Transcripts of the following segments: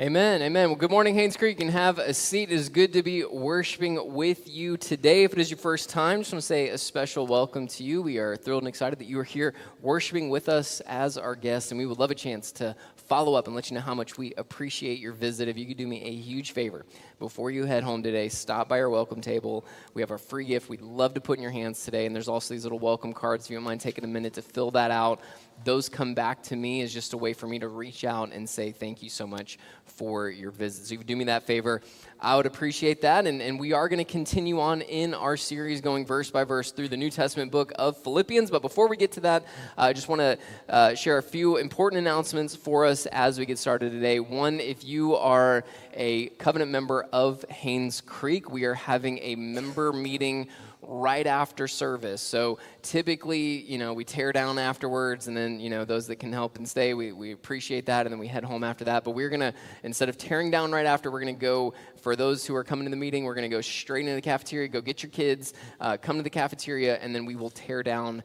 Amen. Amen. Well, good morning, Haynes Creek, and have a seat. It is good to be worshiping with you today. If it is your first time, just want to say a special welcome to you. We are thrilled and excited that you are here worshiping with us as our guest, and we would love a chance to follow up and let you know how much we appreciate your visit. If you could do me a huge favor before you head home today, stop by our welcome table. We have a free gift we'd love to put in your hands today, and there's also these little welcome cards. If you don't mind taking a minute to fill that out, those come back to me as just a way for me to reach out and say thank you so much for your visit. So if you do me that favor, I would appreciate that. And, and we are going to continue on in our series going verse by verse through the New Testament book of Philippians. But before we get to that, I just want to uh, share a few important announcements for us as we get started today. One, if you are a covenant member of Haynes Creek, we are having a member meeting right after service. So typically, you know, we tear down afterwards, and then, you know, those that can help and stay, we, we appreciate that, and then we head home after that. But we're going to, instead of tearing down right after, we're going to go, for those who are coming to the meeting, we're going to go straight into the cafeteria, go get your kids, uh, come to the cafeteria, and then we will tear down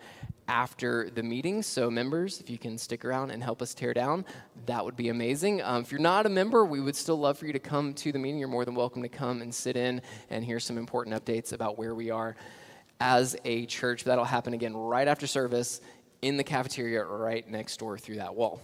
after the meeting. So, members, if you can stick around and help us tear down, that would be amazing. Um, if you're not a member, we would still love for you to come to the meeting. You're more than welcome to come and sit in and hear some important updates about where we are as a church. That'll happen again right after service in the cafeteria right next door through that wall.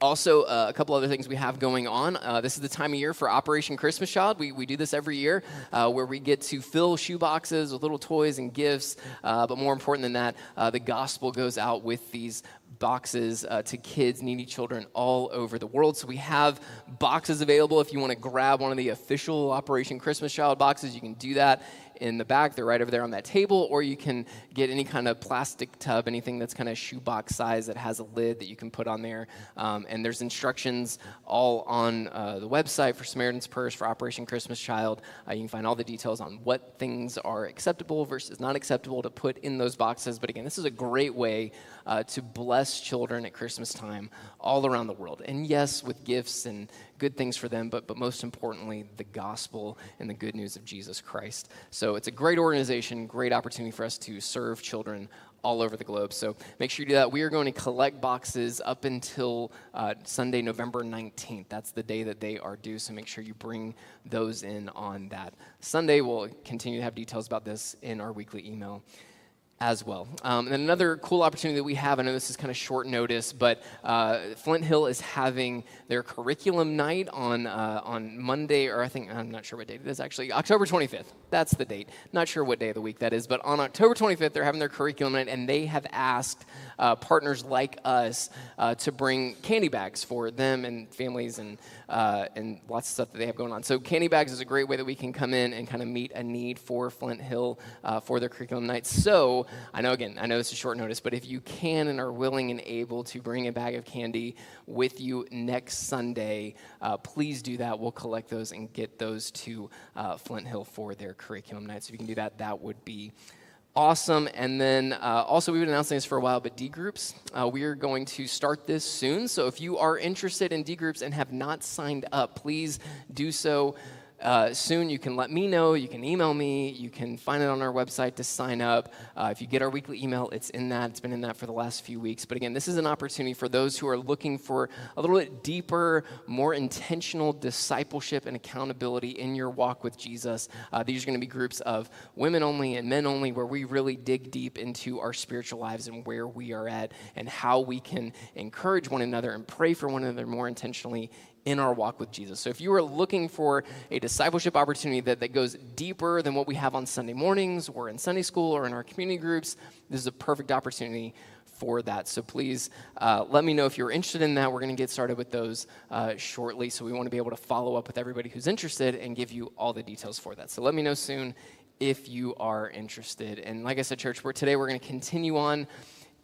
Also, uh, a couple other things we have going on. Uh, this is the time of year for Operation Christmas Child. We, we do this every year uh, where we get to fill shoe boxes with little toys and gifts. Uh, but more important than that, uh, the gospel goes out with these boxes uh, to kids, needy children all over the world. So we have boxes available. If you want to grab one of the official Operation Christmas Child boxes, you can do that in the back. They're right over there on that table, or you can get any kind of plastic tub, anything that's kind of shoebox size that has a lid that you can put on there. Um, and there's instructions all on uh, the website for Samaritan's Purse for Operation Christmas Child. Uh, you can find all the details on what things are acceptable versus not acceptable to put in those boxes. But again, this is a great way uh, to bless children at Christmas time all around the world. And yes, with gifts and good things for them, but, but most importantly, the gospel and the good news of Jesus Christ. So it's a great organization, great opportunity for us to serve children all over the globe. So make sure you do that. We are going to collect boxes up until uh, Sunday, November 19th. That's the day that they are due. So make sure you bring those in on that Sunday. We'll continue to have details about this in our weekly email as well. Um, and another cool opportunity that we have, I know this is kind of short notice, but uh, Flint Hill is having their curriculum night on uh, on Monday, or I think I'm not sure what date it is actually, October 25th. That's the date. Not sure what day of the week that is, but on October 25th they're having their curriculum night, and they have asked uh, partners like us uh, to bring candy bags for them and families and uh, and lots of stuff that they have going on. So candy bags is a great way that we can come in and kind of meet a need for Flint Hill uh, for their curriculum night. So I know again, I know this is short notice, but if you can and are willing and able to bring a bag of candy with you next Sunday, uh, please do that. We'll collect those and get those to uh, Flint Hill for their curriculum night. So if you can do that, that would be awesome. And then uh, also, we've been announcing this for a while, but D groups, uh, we are going to start this soon. So if you are interested in D groups and have not signed up, please do so uh, soon. You can let me know. You can email me. You can find it on our website to sign up. Uh, if you get our weekly email, it's in that. It's been in that for the last few weeks. But again, this is an opportunity for those who are looking for a little bit deeper, more intentional discipleship and accountability in your walk with Jesus. Uh, these are going to be groups of women only and men only, where we really dig deep into our spiritual lives and where we are at and how we can encourage one another and pray for one another more intentionally in our walk with Jesus. So if you are looking for a discipleship opportunity that, that goes deeper than what we have on Sunday mornings or in Sunday school or in our community groups, this is a perfect opportunity for that. So please uh, let me know if you're interested in that. We're going to get started with those uh, shortly. So we want to be able to follow up with everybody who's interested and give you all the details for that. So let me know soon if you are interested. And like I said, church, we're, today we're going to continue on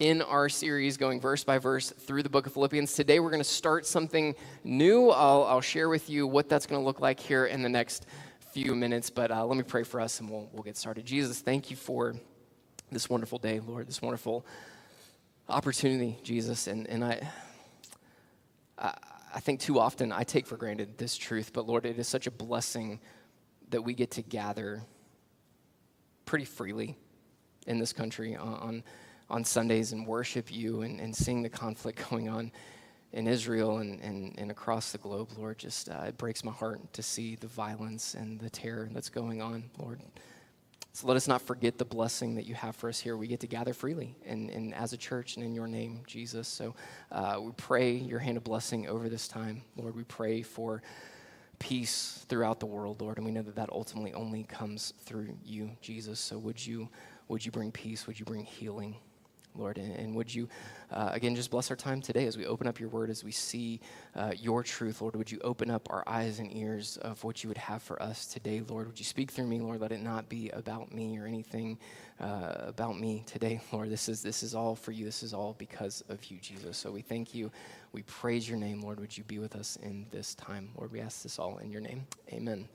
in our series going verse by verse through the book of Philippians. Today we're going to start something new. I'll, I'll share with you what that's going to look like here in the next few minutes, but uh, let me pray for us and we'll, we'll get started. Jesus, thank you for this wonderful day, Lord, this wonderful opportunity, Jesus. And, and I, I, I think too often I take for granted this truth, but Lord, it is such a blessing that we get to gather pretty freely in this country on, on on Sundays and worship you and, and seeing the conflict going on in Israel and, and, and across the globe, Lord. Just uh, it breaks my heart to see the violence and the terror that's going on, Lord. So let us not forget the blessing that you have for us here. We get to gather freely and, and as a church and in your name, Jesus. So uh, we pray your hand of blessing over this time. Lord, we pray for peace throughout the world, Lord. And we know that that ultimately only comes through you, Jesus. So would you, would you bring peace? Would you bring healing? Lord. And, and would you, uh, again, just bless our time today as we open up your word, as we see uh, your truth, Lord. Would you open up our eyes and ears of what you would have for us today, Lord? Would you speak through me, Lord? Let it not be about me or anything uh, about me today, Lord. This is, this is all for you. This is all because of you, Jesus. So we thank you. We praise your name, Lord. Would you be with us in this time? Lord, we ask this all in your name. Amen.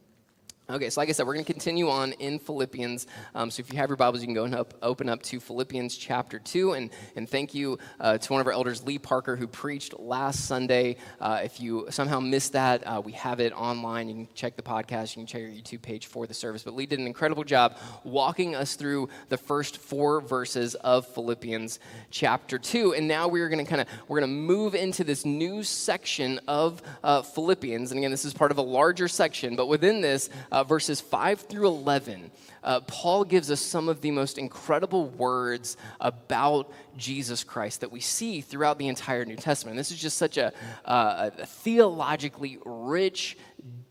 Okay, so like I said, we're going to continue on in Philippians. Um, so if you have your Bibles, you can go and up, open up to Philippians chapter 2. And, and thank you uh, to one of our elders, Lee Parker, who preached last Sunday. Uh, if you somehow missed that, uh, we have it online. You can check the podcast, you can check our YouTube page for the service. But Lee did an incredible job walking us through the first four verses of Philippians chapter 2. And now we're going to kind of, we're going to move into this new section of uh, Philippians. And again, this is part of a larger section, but within this, uh, verses 5 through 11, uh, Paul gives us some of the most incredible words about Jesus Christ that we see throughout the entire New Testament. And this is just such a, uh, a theologically rich,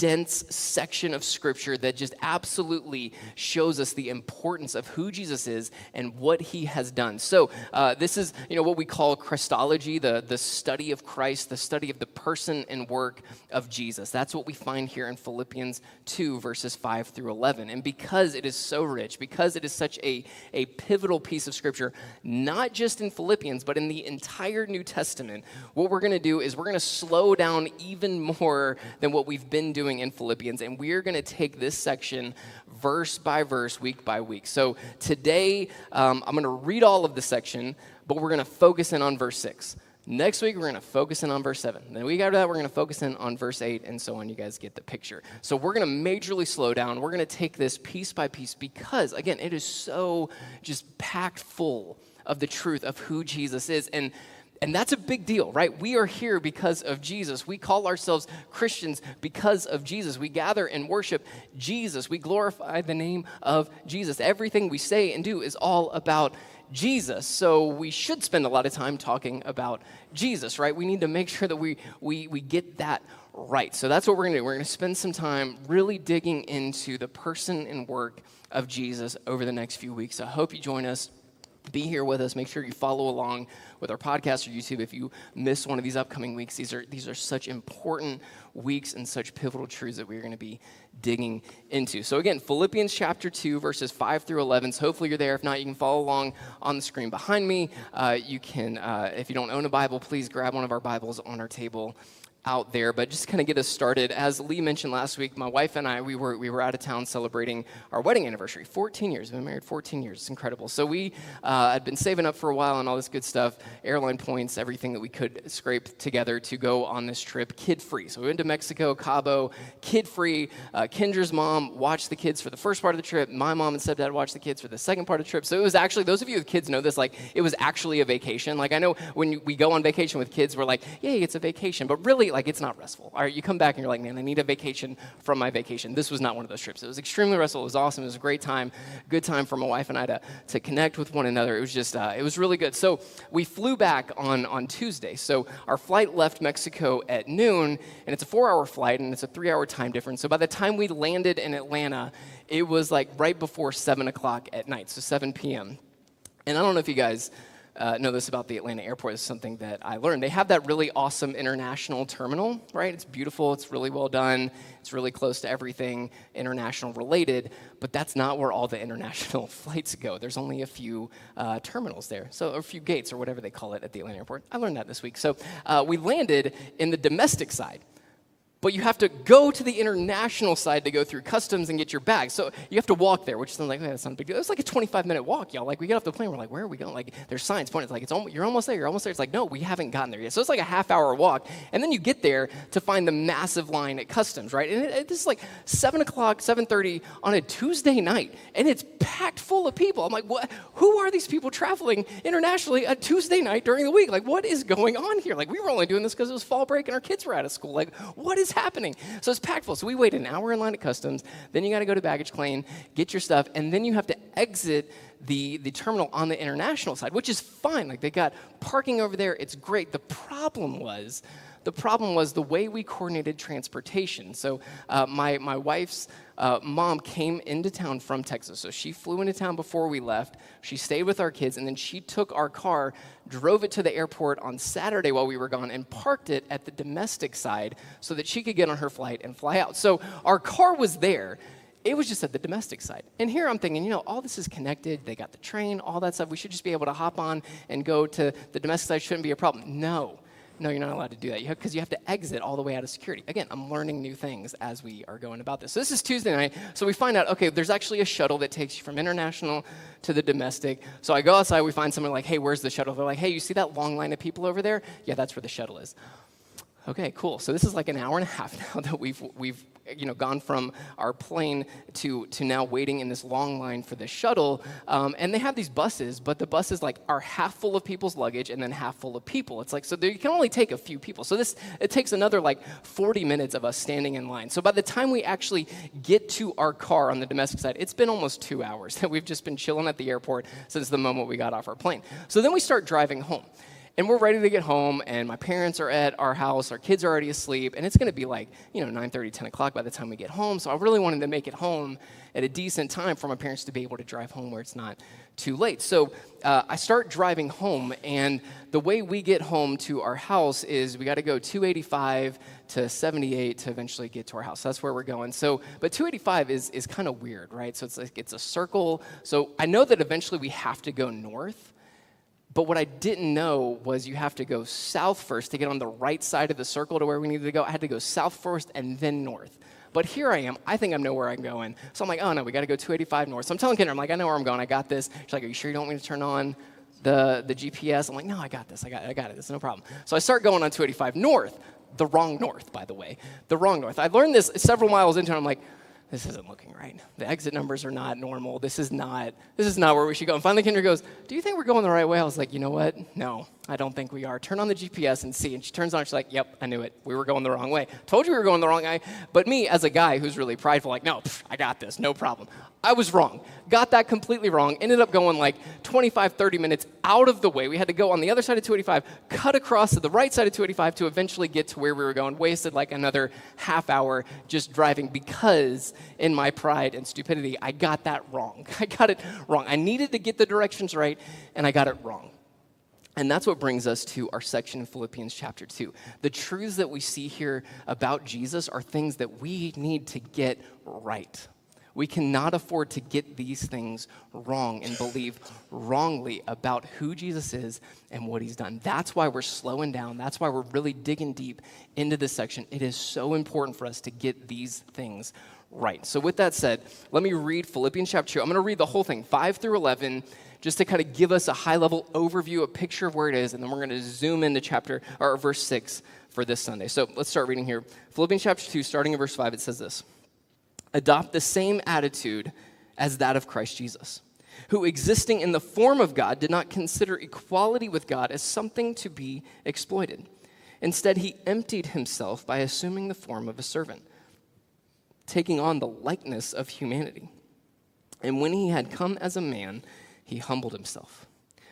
dense section of scripture that just absolutely shows us the importance of who Jesus is and what he has done. So, uh, this is you know what we call Christology, the, the study of Christ, the study of the person and work of Jesus. That's what we find here in Philippians 2, verses 5 through 11. And because it is so rich, because it is such a, a pivotal piece of scripture, not just in Philippians, but in the entire New Testament, what we're going to do is we're going to slow down even more than what we've been doing in Philippians, and we're going to take this section verse by verse, week by week. So today, um, I'm going to read all of the section, but we're going to focus in on verse 6. Next week, we're going to focus in on verse 7. Then the week after that, we're going to focus in on verse 8, and so on. You guys get the picture. So we're going to majorly slow down. We're going to take this piece by piece because, again, it is so just packed full of the truth of who Jesus is. And and that's a big deal, right? We are here because of Jesus. We call ourselves Christians because of Jesus. We gather and worship Jesus. We glorify the name of Jesus. Everything we say and do is all about Jesus. So we should spend a lot of time talking about Jesus, right? We need to make sure that we, we, we get that right. So that's what we're going to do. We're going to spend some time really digging into the person and work of Jesus over the next few weeks. I hope you join us be here with us. Make sure you follow along with our podcast or YouTube if you miss one of these upcoming weeks. These are, these are such important weeks and such pivotal truths that we're going to be digging into. So, again, Philippians chapter 2, verses 5 through 11. So, hopefully, you're there. If not, you can follow along on the screen behind me. Uh, you can, uh, if you don't own a Bible, please grab one of our Bibles on our table out there, but just kind of get us started. As Lee mentioned last week, my wife and I, we were, we were out of town celebrating our wedding anniversary. 14 years. We've been married 14 years. It's incredible. So we uh, had been saving up for a while and all this good stuff, airline points, everything that we could scrape together to go on this trip kid free. So we went to Mexico, Cabo, kid free. Uh, Kendra's mom watched the kids for the first part of the trip. My mom and stepdad watched the kids for the second part of the trip. So it was actually, those of you with kids know this, like it was actually a vacation. Like I know when we go on vacation with kids, we're like, yay, it's a vacation. But really, like it's not restful. All right, you come back and you're like, man, I need a vacation from my vacation. This was not one of those trips. It was extremely restful. It was awesome. It was a great time, good time for my wife and I to, to connect with one another. It was just, uh, it was really good. So we flew back on, on Tuesday. So our flight left Mexico at noon, and it's a four hour flight, and it's a three hour time difference. So by the time we landed in Atlanta, it was like right before 7 o'clock at night, so 7 p.m. And I don't know if you guys uh, know this about the Atlanta airport. It's something that I learned. They have that really awesome international terminal, right? It's beautiful, it's really well done, it's really close to everything international related, but that's not where all the international flights go. There's only a few uh, terminals there, so a few gates or whatever they call it at the Atlanta airport. I learned that this week. So uh, we landed in the domestic side. But you have to go to the international side to go through customs and get your bag. So you have to walk there, which sounds like, hey, that's not big deal. It's like a 25 minute walk, y'all. Like we get off the plane, we're like, where are we going? Like there's signs pointing. It's like, it's almost, you're almost there, you're almost there. It's like, no, we haven't gotten there yet. So it's like a half hour walk. And then you get there to find the massive line at customs, right? And it, it, this is like 7 o'clock, 7.30 on a Tuesday night, and it's packed full of people. I'm like, what? Who are these people traveling internationally a Tuesday night during the week? Like, what is going on here? Like, we were only doing this because it was fall break and our kids were out of school. Like, what is happening? So it's packed full. So we wait an hour in line at customs. Then you got to go to baggage claim, get your stuff, and then you have to exit the, the terminal on the international side, which is fine. Like, they got parking over there. It's great. The problem was, the problem was the way we coordinated transportation. So uh, my, my wife's uh, mom came into town from Texas. So she flew into town before we left. She stayed with our kids, and then she took our car, drove it to the airport on Saturday while we were gone, and parked it at the domestic side so that she could get on her flight and fly out. So our car was there. It was just at the domestic side. And here I'm thinking, you know, all this is connected. They got the train, all that stuff. We should just be able to hop on and go to the domestic side. Shouldn't be a problem. No. No, you're not allowed to do that. Because you, you, have to exit all the way out of security. Again, I'm learning new things as we are going about this. So this is Tuesday night. So we find out, okay, there's actually a shuttle that takes you from international to the domestic. So I go outside, we find someone like, hey, where's the shuttle? They're like, hey, you see that long line of people over there? Yeah, that's where the shuttle is. Okay, cool. So this is like an hour and a half now that we've we've you know gone from our plane to to now waiting in this long line for the shuttle. Um, and they have these buses, but the buses like are half full of people's luggage and then half full of people. It's like so you can only take a few people. So this it takes another like 40 minutes of us standing in line. So by the time we actually get to our car on the domestic side, it's been almost two hours that we've just been chilling at the airport since the moment we got off our plane. So then we start driving home and we're ready to get home and my parents are at our house our kids are already asleep and it's going to be like you know 9 30 10 o'clock by the time we get home so i really wanted to make it home at a decent time for my parents to be able to drive home where it's not too late. So uh, i start driving home and the way we get home to our house is we got to go 285 to 78 to eventually get to our house. That's where we're going. So but 285 is, is kind of weird right? So it's like it's a circle. So i know that eventually we have to go north but what I didn't know was you have to go south first to get on the right side of the circle to where we needed to go. I had to go south first and then north. But here I am. I think I know where I'm going. So I'm like, oh no, we got to go 285 north. So I'm telling Kendra, I'm like, I know where I'm going. I got this. She's like, are you sure you don't want me to turn on the, the GPS? I'm like, no, I got this. I got, I got it. It's no problem. So I start going on 285 north. The wrong north, by the way. The wrong north. I learned this several miles into it. I'm like, this isn't looking right. The exit numbers are not normal. This is not, this is not where we should go. And finally Kendra goes, do you think we're going the right way? I was like, you know what? No, I don't think we are. Turn on the GPS and see. And she turns on, she's like, yep, I knew it. We were going the wrong way. Told you we were going the wrong way. But me, as a guy who's really prideful, like, no, pff, I got this, no problem. I was wrong. Got that completely wrong. Ended up going like 25, 30 minutes out of the way. We had to go on the other side of 285, cut across to the right side of 285 to eventually get to where we were going. Wasted like another half hour just driving because in my pride and stupidity, I got that wrong. I got it wrong. I needed to get the directions right, and I got it wrong. And that's what brings us to our section in Philippians chapter 2. The truths that we see here about Jesus are things that we need to get right. We cannot afford to get these things wrong and believe wrongly about who Jesus is and what he's done. That's why we're slowing down. That's why we're really digging deep into this section. It is so important for us to get these things right. So, with that said, let me read Philippians chapter 2. I'm going to read the whole thing, 5 through 11 just to kind of give us a high level overview, a picture of where it is, and then we're going to zoom into chapter or verse 6 for this Sunday. So let's start reading here. Philippians chapter 2, starting in verse 5, it says this Adopt the same attitude as that of Christ Jesus, who existing in the form of God did not consider equality with God as something to be exploited. Instead, he emptied himself by assuming the form of a servant, taking on the likeness of humanity. And when he had come as a man, he humbled himself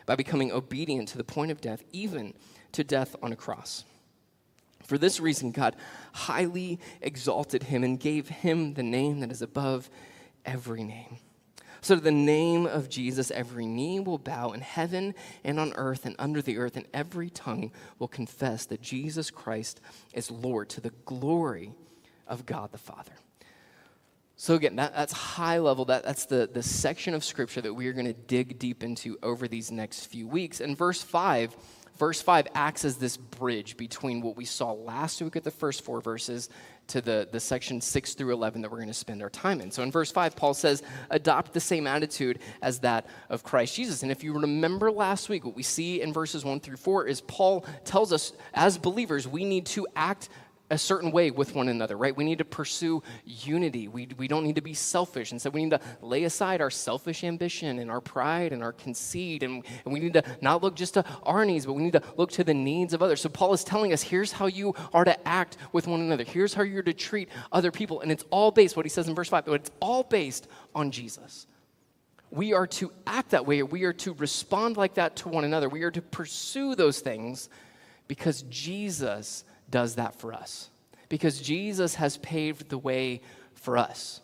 by becoming obedient to the point of death, even to death on a cross. For this reason, God highly exalted him and gave him the name that is above every name. So, to the name of Jesus, every knee will bow in heaven and on earth and under the earth, and every tongue will confess that Jesus Christ is Lord to the glory of God the Father. So, again, that, that's high level. That, that's the, the section of Scripture that we are going to dig deep into over these next few weeks. And verse 5 verse 5 acts as this bridge between what we saw last week at the first four verses to the, the section 6 through 11 that we're going to spend our time in. So in verse 5, Paul says, adopt the same attitude as that of Christ Jesus. And if you remember last week, what we see in verses 1 through 4 is Paul tells us as believers, we need to act a certain way with one another, right? We need to pursue unity. We, we don't need to be selfish. And so we need to lay aside our selfish ambition and our pride and our conceit. And, and we need to not look just to our needs, but we need to look to the needs of others. So Paul is telling us here's how you are to act with one another. Here's how you're to treat other people. And it's all based, what he says in verse 5, but it's all based on Jesus. We are to act that way. We are to respond like that to one another. We are to pursue those things because Jesus does that for us because Jesus has paved the way for us.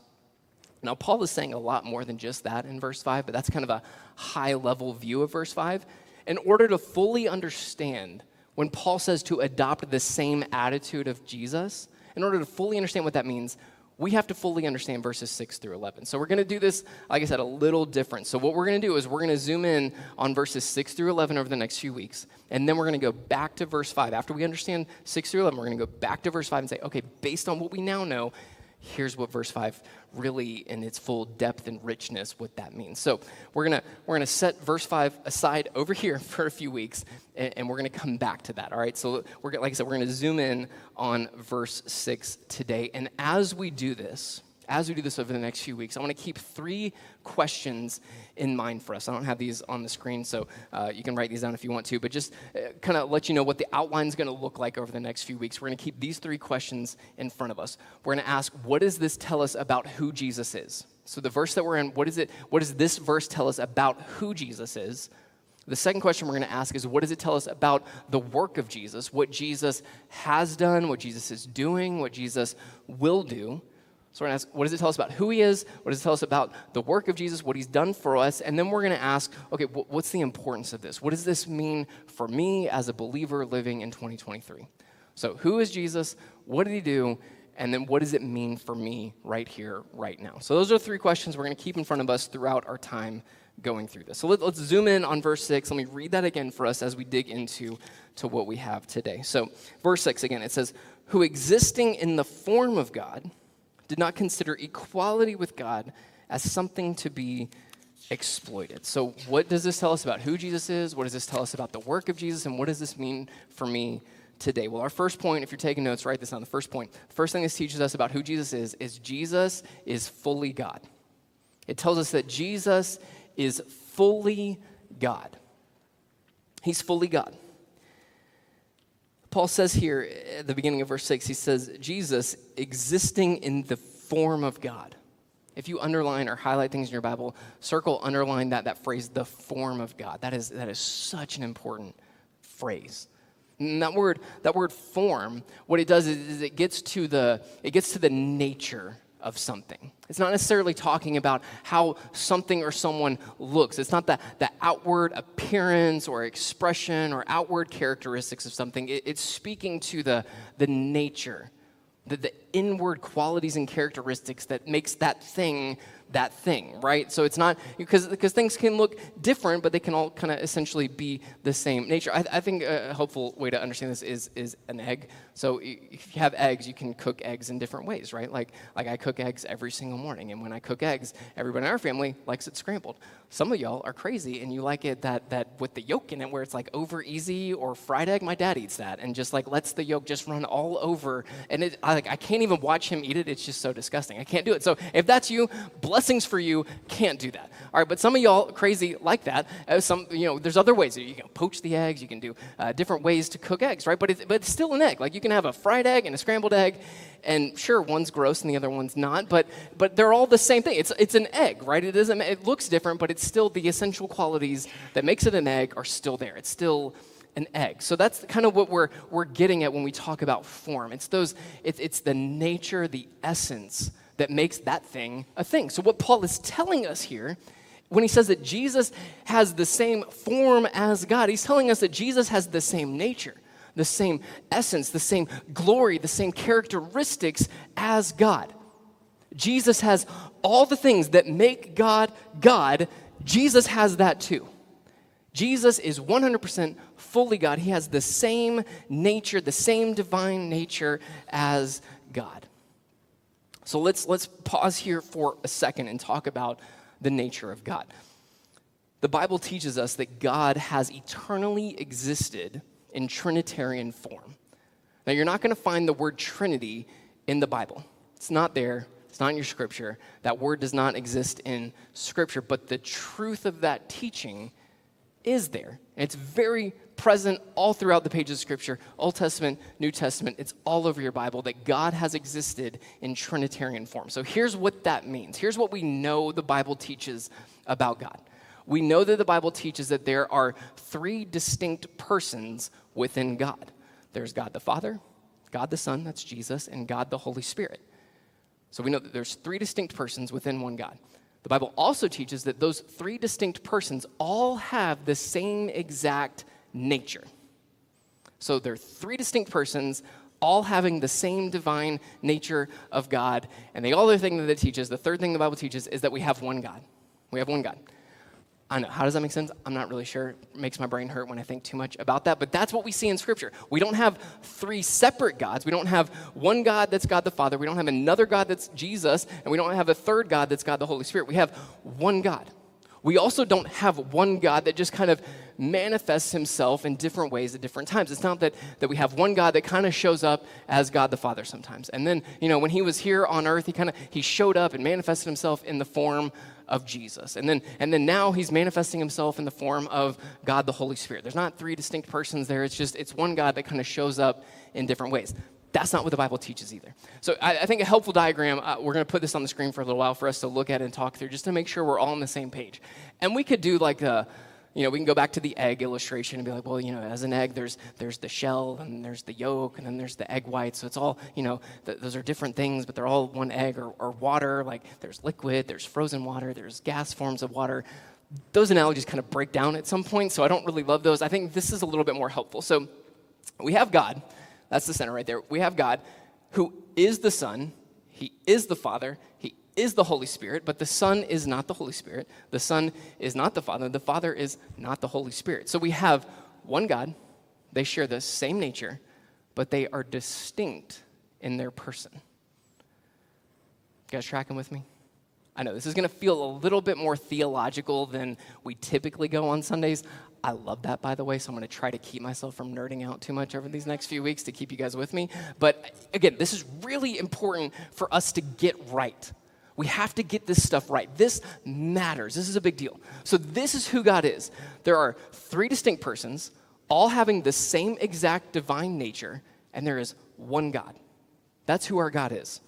Now, Paul is saying a lot more than just that in verse 5, but that's kind of a high level view of verse 5. In order to fully understand when Paul says to adopt the same attitude of Jesus, in order to fully understand what that means, we have to fully understand verses 6 through 11. So we're going to do this, like I said, a little different. So what we're going to do is we're going to zoom in on verses 6 through 11 over the next few weeks. And then we're going to go back to verse 5. After we understand 6 through 11, we're going to go back to verse 5 and say, okay, based on what we now know, here's what verse 5 really in its full depth and richness what that means. So we're gonna we're gonna set verse 5 aside over here for a few weeks and, and we're gonna come back to that all right? So we're like i said we're gonna zoom in on verse 6 today. And as we do this as we do this over the next few weeks, I want to keep three questions in mind for us. I don't have these on the screen, so uh, you can write these down if you want to, but just uh, kind of let you know what the outline is going to look like over the next few weeks. We're going to keep these three questions in front of us. We're going to ask, what does this tell us about who Jesus is? So the verse that we're in, what is it? What does this verse tell us about who Jesus is? The second question we're going to ask is what does it tell us about the work of Jesus? What Jesus has done, what Jesus is doing, what Jesus will do? So we're going to ask, what does it tell us about who he is? What does it tell us about the work of Jesus, what he's done for us? And then we're going to ask, okay, what's the importance of this? What does this mean for me as a believer living in 2023? So, who is Jesus? What did he do? And then what does it mean for me right here, right now? So, those are three questions we're going to keep in front of us throughout our time going through this. So, let, us zoom in on verse 6. Let me read that again for us as we dig into to what we have today. So, verse 6 again, it says, Who existing in the form of God, did not consider equality with God as something to be exploited. So, what does this tell us about who Jesus is? What does this tell us about the work of Jesus? And what does this mean for me today? Well, our first point, if you're taking notes, write this down. The first point, the first thing this teaches us about who Jesus is, is Jesus is fully God. It tells us that Jesus is fully God. He's fully God. Paul says here at the beginning of verse 6, he says, Jesus existing in the form of God. If you underline or highlight things in your Bible, circle, underline that, that phrase, the form of God. That is, that is such an important phrase. And that word, that word form, what it does is, is it gets to the, it gets to the nature of something. It's not necessarily talking about how something or someone looks. It's not the, the outward appearance or expression or outward characteristics of something. It, it's speaking to the, the nature, the, the inward qualities and characteristics that makes that thing that thing, right? So it's not because things can look different, but they can all kind of essentially be the same nature. I, I, think a helpful way to understand this is is an egg. So if you have eggs, you can cook eggs in different ways, right? Like like I cook eggs every single morning, and when I cook eggs, everybody in our family likes it scrambled. Some of y'all are crazy and you like it that that with the yolk in it, where it's like over easy or fried egg. My dad eats that and just like lets the yolk just run all over, and it I, like I can't even watch him eat it. It's just so disgusting. I can't do it. So if that's you, blessings for you. Can't do that. All right, but some of y'all crazy like that. Uh, some you know, there's other ways you can poach the eggs. You can do uh, different ways to cook eggs, right? But it's, but it's still an egg. Like you can have a fried egg and a scrambled egg, and sure, one's gross and the other one's not, but but they're all the same thing. It's it's an egg, right? It doesn't. It looks different, but it's still the essential qualities that makes it an egg are still there. It's still an egg. So that's kind of what we're we're getting at when we talk about form. It's those. It's it's the nature, the essence that makes that thing a thing. So what Paul is telling us here when he says that Jesus has the same form as God, he's telling us that Jesus has the same nature the same essence, the same glory, the same characteristics as God. Jesus has all the things that make God God. Jesus has that too. Jesus is 100% fully God. He has the same nature, the same divine nature as God. So let's, let's pause here for a second and talk about the nature of God. The Bible teaches us that God has eternally existed in Trinitarian form. Now, you're not going to find the word Trinity in the Bible, it's not there. It's not in your scripture. That word does not exist in scripture, but the truth of that teaching is there. And it's very present all throughout the pages of Scripture Old Testament, New Testament. It's all over your Bible that God has existed in Trinitarian form. So here's what that means. Here's what we know the Bible teaches about God. We know that the Bible teaches that there are three distinct persons within God there's God the Father, God the Son, that's Jesus, and God the Holy Spirit. So we know that there's three distinct persons within one God. The Bible also teaches that those three distinct persons all have the same exact nature. So they're three distinct persons, all having the same divine nature of God. And the other thing that it teaches, the third thing the Bible teaches, is that we have one God. We have one God. I know. How does that make sense? I'm not really sure. It makes my brain hurt when I think too much about that. But that's what we see in Scripture. We don't have three separate gods. We don't have one God that's God the Father. We don't have another God that's Jesus. And we don't have a third God that's God the Holy Spirit. We have one God. We also don't have one God that just kind of manifests himself in different ways at different times. It's not that, that we have one God that kind of shows up as God the Father sometimes. And then, you know, when he was here on earth, he kind of he showed up and manifested himself in the form of Jesus. And then, and then now he's manifesting himself in the form of God the Holy Spirit. There's not three distinct persons there. It's just, it's one God that kind of shows up in different ways. That's not what the Bible teaches either. So I, I think a helpful diagram, uh, we're going to put this on the screen for a little while for us to look at and talk through just to make sure we're all on the same page. And we could do like a, you know, we can go back to the egg illustration and be like, well, you know, as an egg, there's there's the shell and there's the yolk and then there's the egg white. So it's all, you know, th- those are different things, but they're all one egg or, or water. Like there's liquid, there's frozen water, there's gas forms of water. Those analogies kind of break down at some point, so I don't really love those. I think this is a little bit more helpful. So we have God, that's the center right there. We have God who is the Son, He is the Father, He is the Holy Spirit, but the Son is not the Holy Spirit. The Son is not the Father. The Father is not the Holy Spirit. So we have one God. They share the same nature, but they are distinct in their person. You guys tracking with me? I know this is going to feel a little bit more theological than we typically go on Sundays. I love that, by the way, so I'm going to try to keep myself from nerding out too much over these next few weeks to keep you guys with me. But again, this is really important for us to get right. We have to get this stuff right. This matters. This is a big deal. So, this is who God is. There are three distinct persons, all having the same exact divine nature, and there is one God. That's who our God is.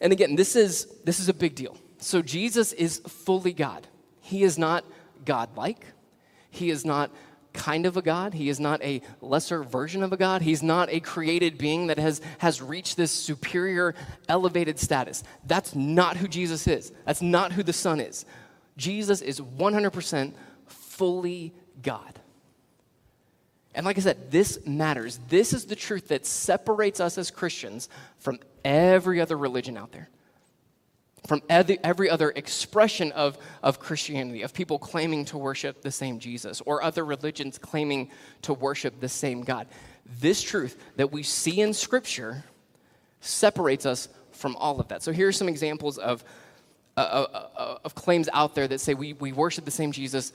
And again, this is, this is a big deal. So, Jesus is fully God. He is not godlike, He is not kind of a God. He is not a lesser version of a God. He's not a created being that has, has reached this superior, elevated status. That's not who Jesus is. That's not who the Son is. Jesus is 100% fully God. And like I said, this matters. This is the truth that separates us as Christians from every other religion out there from every other expression of, of Christianity, of people claiming to worship the same Jesus, or other religions claiming to worship the same God. This truth that we see in Scripture separates us from all of that. So here are some examples of, uh, uh, uh, of claims out there that say we, we worship the same Jesus,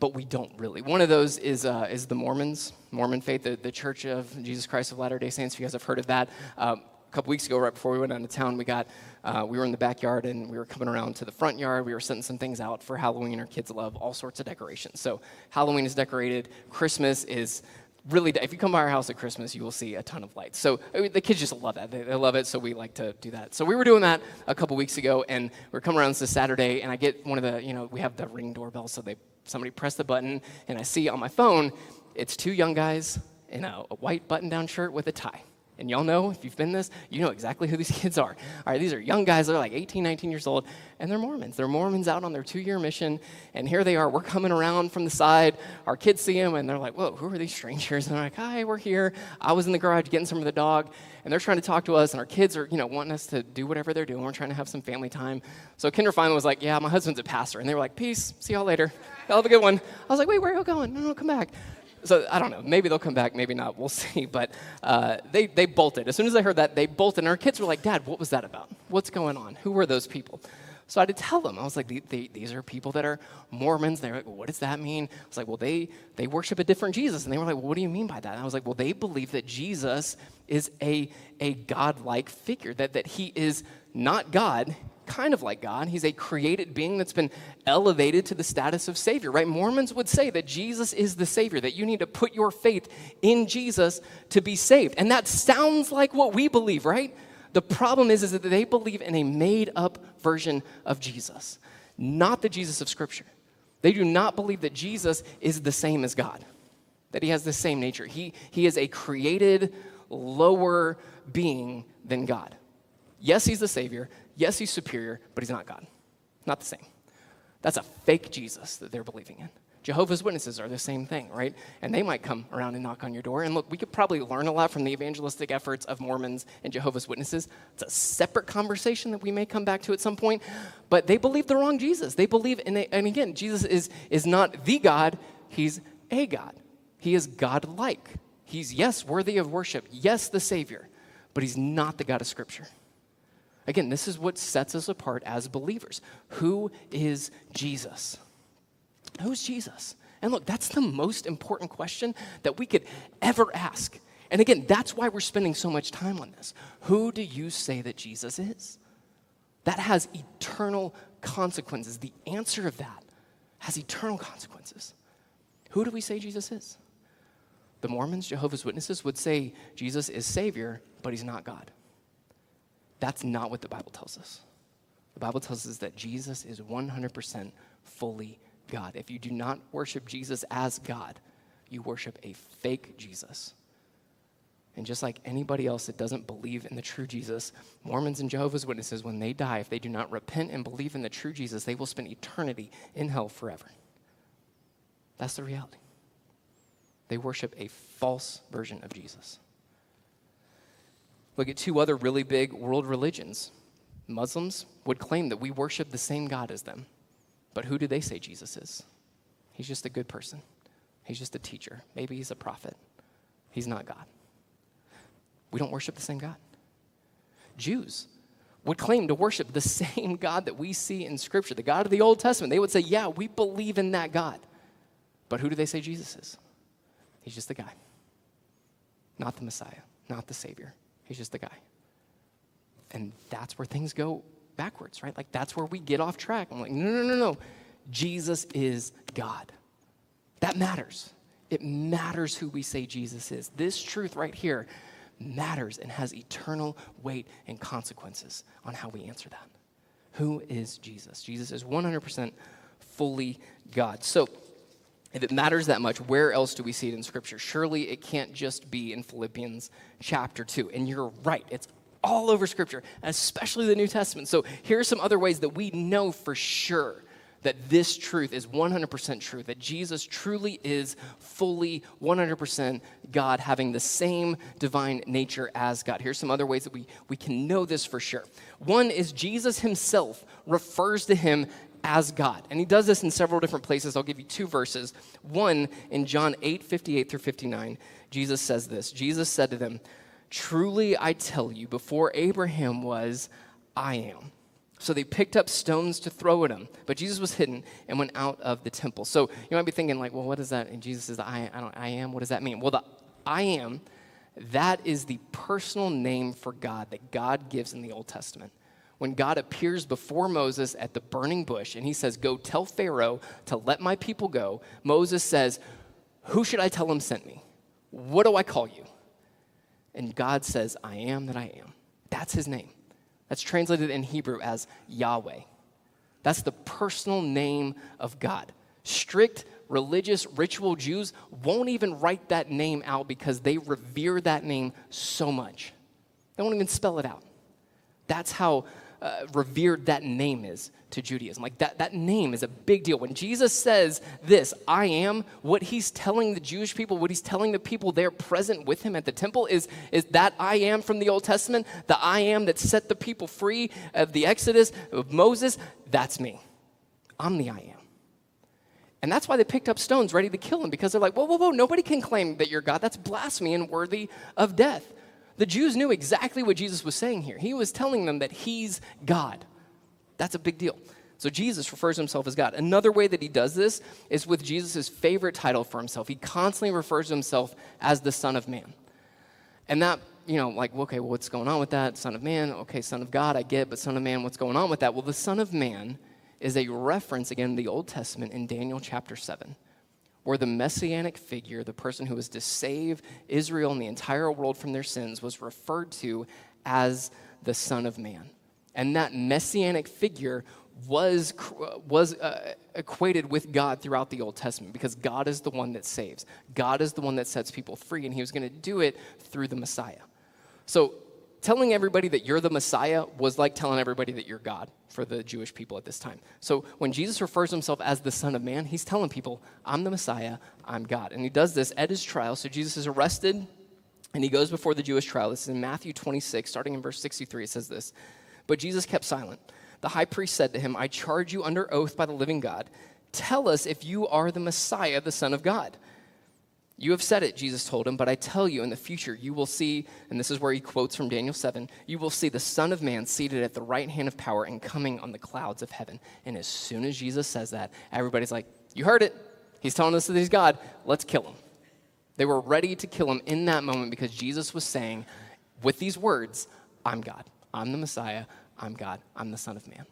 but we don't really. One of those is, uh, is the Mormons, Mormon faith, the, the Church of Jesus Christ of Latter day Saints, if you guys have heard of that. Um, a couple weeks ago, right before we went out of town, we got uh, we were in the backyard and we were coming around to the front yard. We were setting some things out for Halloween. Our kids love all sorts of decorations. So Halloween is decorated. Christmas is really, if you come by our house at Christmas, you will see a ton of lights. So I mean, the kids just love that. They, they, love it, so we like to do that. So we were doing that a couple weeks ago, and we are coming around this Saturday, and I get one of the, you know, we have the ring doorbell, so they somebody press the button, and I see on my phone, it's two young guys in a, a white button-down shirt with a tie. And y'all know, if you've been this, you know exactly who these kids are. All right, these are young guys. They're like 18, 19 years old, and they're Mormons. They're Mormons out on their two year mission. And here they are. We're coming around from the side. Our kids see them, and they're like, whoa, who are these strangers? And they're like, hi, we're here. I was in the garage getting some of the dog, and they're trying to talk to us, and our kids are, you know, wanting us to do whatever they're doing. We're trying to have some family time. So Kendra finally was like, yeah, my husband's a pastor. And they were like, peace. See y'all later. Y'all have a good one. I was like, wait, where are you going? No, no, come back so I don't know. Maybe they'll come back, maybe not. We'll see. But uh, they, they bolted. As soon as I heard that, they bolted. And our kids were like, Dad, what was that about? What's going on? Who were those people? So I had to tell them. I was like, these are people that are Mormons. They're like, well, what does that mean? I was like, well, they, they worship a different Jesus. And they were like, well, what do you mean by that? And I was like, well, they believe that Jesus is a, a God-like figure, that, that he is not God, kind of like God. He's a created being that's been elevated to the status of Savior, right? Mormons would say that Jesus is the Savior, that you need to put your faith in Jesus to be saved. And that sounds like what we believe, right? The problem is, is that they believe in a made up version of Jesus, not the Jesus of Scripture. They do not believe that Jesus is the same as God, that he has the same nature. He, he is a created, lower being than God. Yes, he's the Savior. Yes, he's superior, but he's not God. Not the same. That's a fake Jesus that they're believing in. Jehovah's Witnesses are the same thing, right? And they might come around and knock on your door. And look, we could probably learn a lot from the evangelistic efforts of Mormons and Jehovah's Witnesses. It's a separate conversation that we may come back to at some point. But they believe the wrong Jesus. They believe, in a, and again, Jesus is, is not the God, he's a God. He is God like. He's, yes, worthy of worship, yes, the Savior, but he's not the God of Scripture. Again, this is what sets us apart as believers. Who is Jesus? Who's Jesus? And look, that's the most important question that we could ever ask. And again, that's why we're spending so much time on this. Who do you say that Jesus is? That has eternal consequences. The answer of that has eternal consequences. Who do we say Jesus is? The Mormons, Jehovah's Witnesses would say Jesus is Savior, but he's not God. That's not what the Bible tells us. The Bible tells us that Jesus is 100% fully God. If you do not worship Jesus as God, you worship a fake Jesus. And just like anybody else that doesn't believe in the true Jesus, Mormons and Jehovah's Witnesses, when they die, if they do not repent and believe in the true Jesus, they will spend eternity in hell forever. That's the reality. They worship a false version of Jesus. Look at two other really big world religions. Muslims would claim that we worship the same God as them. But who do they say Jesus is? He's just a good person. He's just a teacher. Maybe he's a prophet. He's not God. We don't worship the same God. Jews would claim to worship the same God that we see in Scripture, the God of the Old Testament. They would say, Yeah, we believe in that God. But who do they say Jesus is? He's just the guy, not the Messiah, not the Savior. He's just a guy. And that's where things go backwards, right? Like that's where we get off track. I'm like, no, no, no, no. Jesus is God. That matters. It matters who we say Jesus is. This truth right here matters and has eternal weight and consequences on how we answer that. Who is Jesus? Jesus is 100% fully God. So, if it matters that much, where else do we see it in Scripture? Surely it can't just be in Philippians chapter 2. And you're right, it's all over Scripture, especially the New Testament. So here are some other ways that we know for sure that this truth is 100% true, that Jesus truly is fully 100% God, having the same divine nature as God. Here's some other ways that we, we can know this for sure. One is Jesus himself refers to him as God. And he does this in several different places. I'll give you two verses. One, in John 8 58 through 59, Jesus says this Jesus said to them, Truly I tell you, before Abraham was, I am. So they picked up stones to throw at him, but Jesus was hidden and went out of the temple. So you might be thinking, like, well, what is that? And Jesus says, I, I, don't, I am. What does that mean? Well, the I am, that is the personal name for God that God gives in the Old Testament when God appears before Moses at the burning bush and he says, Go tell Pharaoh to let my people go, Moses says, Who should I tell him sent me? What do I call you? And God says, I am that I am. That's his name. That's translated in Hebrew as Yahweh. That's the personal name of God. Strict religious, ritual Jews won't even write that name out because they revere that name so much. They won't even spell it out. That's how uh, revered that name is to Judaism. Like that, that name is a big deal. When Jesus says this, I am, what he's telling the Jewish people, what he's telling the people there present with him at the temple is, is that I am from the Old Testament, the I am that set the people free of the Exodus, of Moses, that's me. I'm the I am. And that's why they picked up stones ready to kill him because they're like, whoa, whoa, whoa, nobody can claim that you're God. That's blasphemy and worthy of death. The Jews knew exactly what Jesus was saying here. He was telling them that he's God. That's a big deal. So Jesus refers himself as God. Another way that he does this is with Jesus' favorite title for himself. He constantly refers to himself as the Son of Man. And that, you know, like, okay, well, what's going on with that? Son of Man, okay, Son of God, I get, but Son of Man, what's going on with that? Well, the Son of Man is a reference, again, in the Old Testament in Daniel chapter 7, where the messianic figure, the person who was to save Israel and the entire world from their sins, was referred to as the Son of Man. And that messianic figure was, was uh, equated with God throughout the Old Testament because God is the one that saves. God is the one that sets people free, and He was going to do it through the Messiah. So, telling everybody that you're the Messiah was like telling everybody that you're God for the Jewish people at this time. So, when Jesus refers himself as the Son of Man, He's telling people, I'm the Messiah, I'm God. And He does this at His trial. So, Jesus is arrested and he goes before the Jewish trial. This is in Matthew 26, starting in verse 63. It says this But Jesus kept silent. The high priest said to him, I charge you under oath by the living God. Tell us if you are the Messiah, the Son of God. You have said it, Jesus told him, but I tell you, in the future you will see, and this is where he quotes from Daniel 7, you will see the Son of Man seated at the right hand of power and coming on the clouds of heaven. And as soon as Jesus says that, everybody's like, You heard it. He's telling us that he's God. Let's kill him. They were ready to kill him in that moment because Jesus was saying, with these words, I'm God. I'm the Messiah. I'm God. I'm the Son of Man.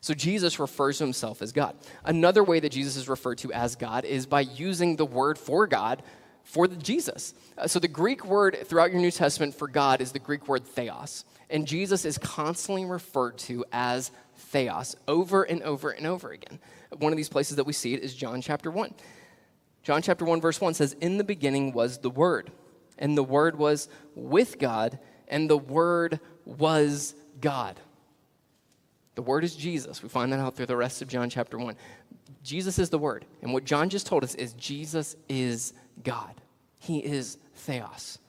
So Jesus refers to himself as God. Another way that Jesus is referred to as God is by using the word for God for Jesus. Uh, so the Greek word throughout your New Testament for God is the Greek word theos. And Jesus is constantly referred to as theos over and over and over again. One of these places that we see it is John chapter 1. John chapter 1 verse 1 says in the beginning was the word and the word was with God and the word was God. The Word is Jesus. We find that out through the rest of John chapter 1. Jesus is the Word. And what John just told us is Jesus is God. He is Theos.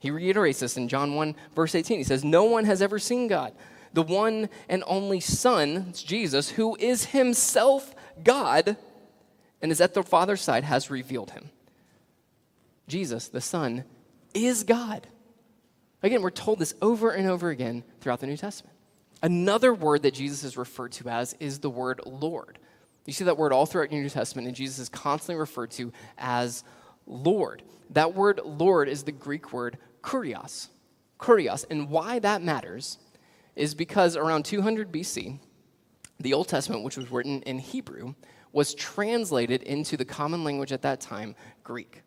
He reiterates this in John 1, verse 18. He says, No one has ever seen God. The one and only Son, it's Jesus, who is himself God and is at the Father's side, has revealed him. Jesus, the Son, is God. Again, we're told this over and over again throughout the New Testament. Another word that Jesus is referred to as is the word Lord. You see that word all throughout your New Testament, and Jesus is constantly referred to as Lord. That word Lord is the Greek word kurios. Kurios. And why that matters is because around 200 BC, the Old Testament, which was written in Hebrew, was translated into the common language at that time, Greek.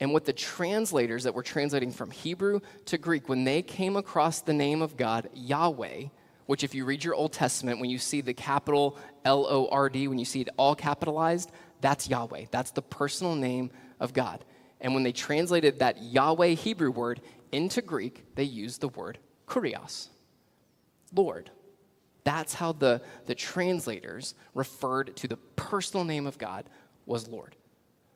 And what the translators that were translating from Hebrew to Greek, when they came across the name of God, Yahweh, which, if you read your Old Testament, when you see the capital L O R D, when you see it all capitalized, that's Yahweh. That's the personal name of God. And when they translated that Yahweh Hebrew word into Greek, they used the word kurios, Lord. That's how the, the translators referred to the personal name of God was Lord.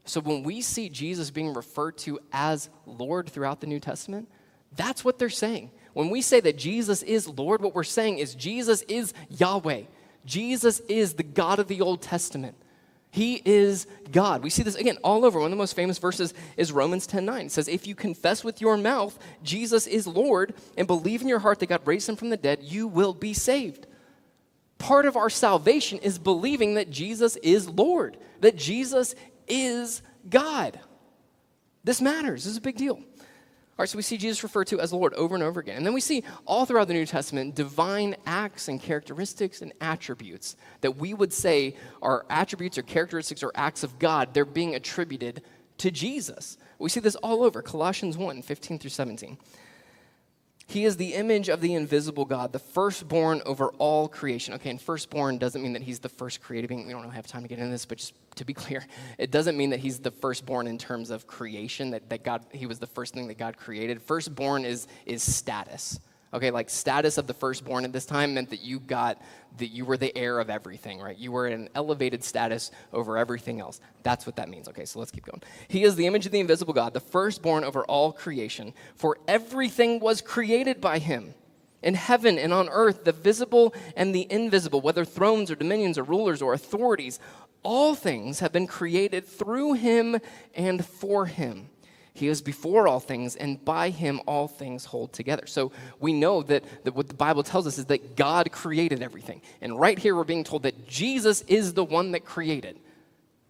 So when we see Jesus being referred to as Lord throughout the New Testament, that's what they're saying. When we say that Jesus is Lord, what we're saying is Jesus is Yahweh. Jesus is the God of the Old Testament. He is God. We see this again all over. One of the most famous verses is Romans 10 9. It says, If you confess with your mouth Jesus is Lord and believe in your heart that God raised him from the dead, you will be saved. Part of our salvation is believing that Jesus is Lord, that Jesus is God. This matters. This is a big deal. All right, so we see Jesus referred to as the Lord over and over again. And then we see all throughout the New Testament divine acts and characteristics and attributes that we would say are attributes or characteristics or acts of God. They're being attributed to Jesus. We see this all over Colossians 1 15 through 17. He is the image of the invisible God, the firstborn over all creation. Okay, and firstborn doesn't mean that he's the first created being. We don't really have time to get into this, but just to be clear, it doesn't mean that he's the firstborn in terms of creation, that, that God he was the first thing that God created. Firstborn is is status. Okay, like status of the firstborn at this time meant that you got that you were the heir of everything, right? You were in an elevated status over everything else. That's what that means. Okay, so let's keep going. He is the image of the invisible God, the firstborn over all creation, for everything was created by him. In heaven and on earth, the visible and the invisible, whether thrones or dominions or rulers or authorities, all things have been created through him and for him. He is before all things, and by him all things hold together. So we know that, that what the Bible tells us is that God created everything. And right here, we're being told that Jesus is the one that created.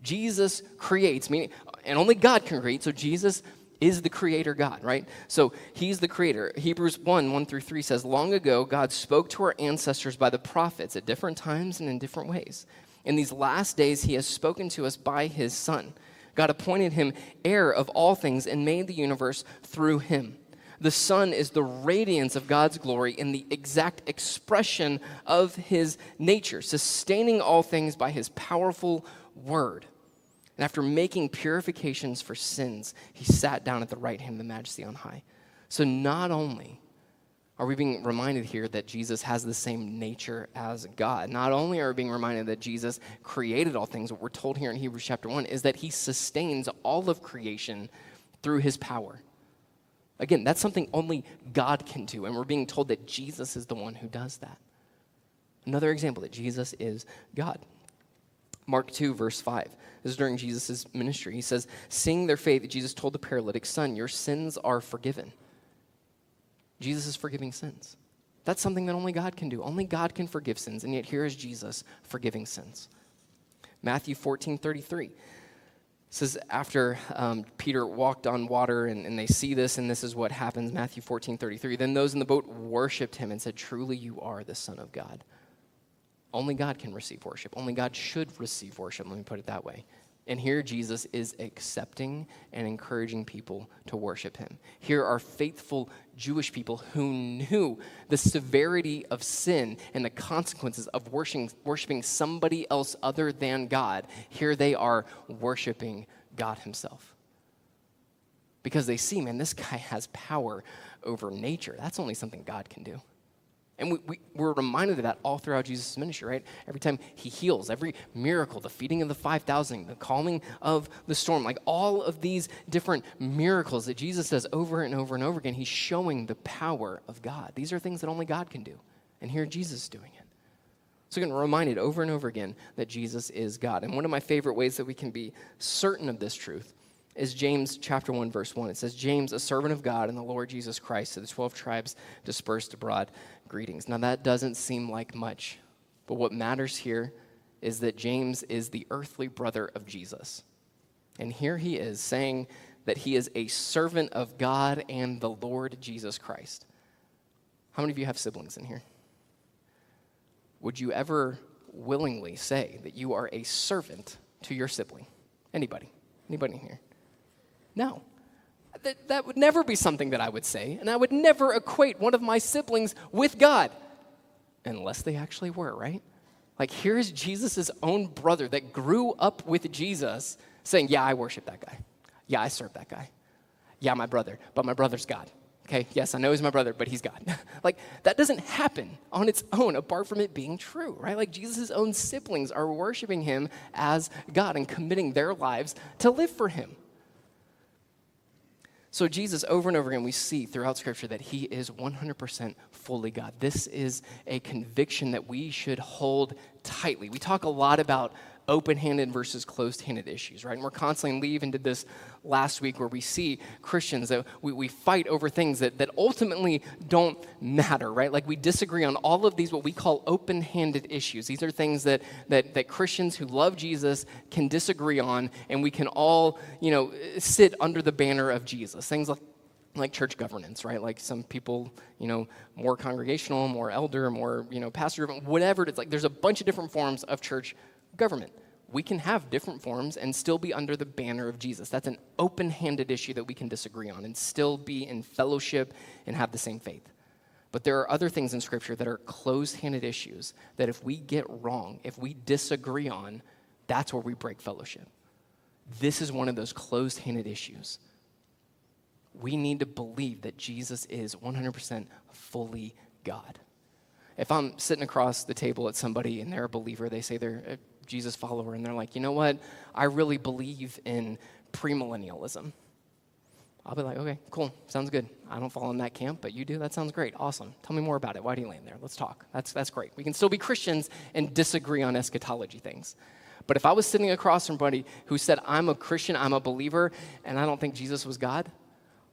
Jesus creates, meaning, and only God can create, so Jesus is the creator God, right? So he's the creator. Hebrews 1 1 through 3 says, Long ago, God spoke to our ancestors by the prophets at different times and in different ways. In these last days, he has spoken to us by his Son God appointed him heir of all things and made the universe through him. The sun is the radiance of God's glory and the exact expression of his nature, sustaining all things by his powerful word. And after making purifications for sins, he sat down at the right hand of the majesty on high. So not only are we being reminded here that Jesus has the same nature as God? Not only are we being reminded that Jesus created all things, what we're told here in Hebrews chapter 1 is that he sustains all of creation through his power. Again, that's something only God can do, and we're being told that Jesus is the one who does that. Another example that Jesus is God. Mark 2, verse 5. This is during Jesus' ministry. He says, Seeing their faith, Jesus told the paralytic, Son, your sins are forgiven. Jesus is forgiving sins. That's something that only God can do. Only God can forgive sins, and yet here is Jesus forgiving sins. Matthew 14 33 says, after um, Peter walked on water and, and they see this, and this is what happens Matthew 14 33. Then those in the boat worshiped him and said, Truly, you are the Son of God. Only God can receive worship. Only God should receive worship. Let me put it that way. And here Jesus is accepting and encouraging people to worship him. Here are faithful Jewish people who knew the severity of sin and the consequences of worshiping, worshiping somebody else other than God. Here they are worshiping God himself. Because they see, man, this guy has power over nature. That's only something God can do. And we, we, we're reminded of that all throughout Jesus' ministry, right? Every time he heals, every miracle, the feeding of the 5,000, the calming of the storm, like all of these different miracles that Jesus does over and over and over again, he's showing the power of God. These are things that only God can do. And here Jesus is doing it. So we're reminded over and over again that Jesus is God. And one of my favorite ways that we can be certain of this truth is James chapter 1 verse 1. It says James, a servant of God and the Lord Jesus Christ to the 12 tribes dispersed abroad, greetings. Now that doesn't seem like much, but what matters here is that James is the earthly brother of Jesus. And here he is saying that he is a servant of God and the Lord Jesus Christ. How many of you have siblings in here? Would you ever willingly say that you are a servant to your sibling? Anybody? Anybody in here? No. That, that would never be something that I would say, and I would never equate one of my siblings with God, unless they actually were, right? Like, here's Jesus' own brother that grew up with Jesus saying, Yeah, I worship that guy. Yeah, I serve that guy. Yeah, my brother, but my brother's God. Okay, yes, I know he's my brother, but he's God. like, that doesn't happen on its own apart from it being true, right? Like, Jesus' own siblings are worshiping him as God and committing their lives to live for him. So, Jesus, over and over again, we see throughout Scripture that he is 100% fully God. This is a conviction that we should hold tightly. We talk a lot about open handed versus closed handed issues, right? And we're constantly, and we did this last week where we see Christians that we, we fight over things that, that ultimately don't matter, right? Like we disagree on all of these, what we call open handed issues. These are things that, that, that Christians who love Jesus can disagree on, and we can all, you know, sit under the banner of Jesus. Things like like church governance, right? Like some people, you know, more congregational, more elder, more, you know, pastor, whatever it is. Like there's a bunch of different forms of church government. We can have different forms and still be under the banner of Jesus. That's an open handed issue that we can disagree on and still be in fellowship and have the same faith. But there are other things in Scripture that are closed handed issues that if we get wrong, if we disagree on, that's where we break fellowship. This is one of those closed handed issues. We need to believe that Jesus is 100% fully God. If I'm sitting across the table at somebody and they're a believer, they say they're Jesus follower, and they're like, you know what? I really believe in premillennialism. I'll be like, okay, cool, sounds good. I don't fall in that camp, but you do. That sounds great. Awesome. Tell me more about it. Why do you land there? Let's talk. That's, that's great. We can still be Christians and disagree on eschatology things. But if I was sitting across from somebody who said, I'm a Christian, I'm a believer, and I don't think Jesus was God,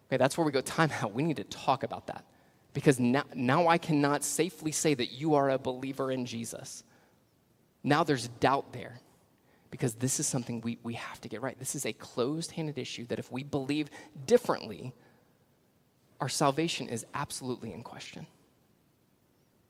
okay, that's where we go, time out. We need to talk about that. Because now, now I cannot safely say that you are a believer in Jesus. Now there's doubt there because this is something we, we have to get right. This is a closed handed issue that if we believe differently, our salvation is absolutely in question.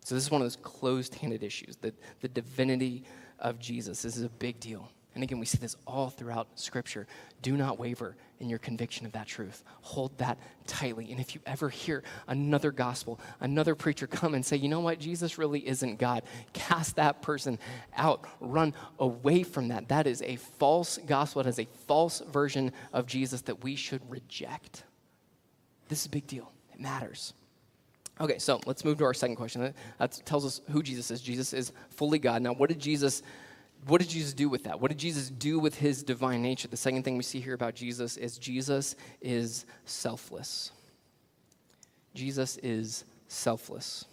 So, this is one of those closed handed issues. The, the divinity of Jesus this is a big deal. And again, we see this all throughout Scripture. Do not waver in your conviction of that truth. Hold that tightly. And if you ever hear another gospel, another preacher come and say, you know what, Jesus really isn't God, cast that person out. Run away from that. That is a false gospel. It is a false version of Jesus that we should reject. This is a big deal, it matters. Okay, so let's move to our second question. That tells us who Jesus is. Jesus is fully God. Now, what did Jesus what did Jesus do with that? What did Jesus do with his divine nature? The second thing we see here about Jesus is Jesus is selfless. Jesus is selfless.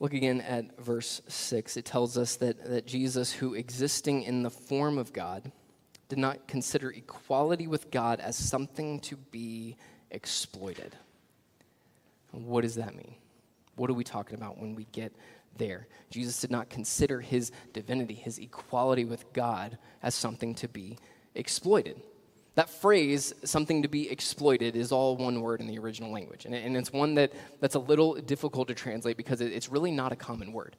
Look again at verse 6. It tells us that, that Jesus, who existing in the form of God, did not consider equality with God as something to be exploited. What does that mean? What are we talking about when we get there. Jesus did not consider his divinity, his equality with God, as something to be exploited. That phrase, something to be exploited, is all one word in the original language. And, it's one that, that's a little difficult to translate because it's really not a common word,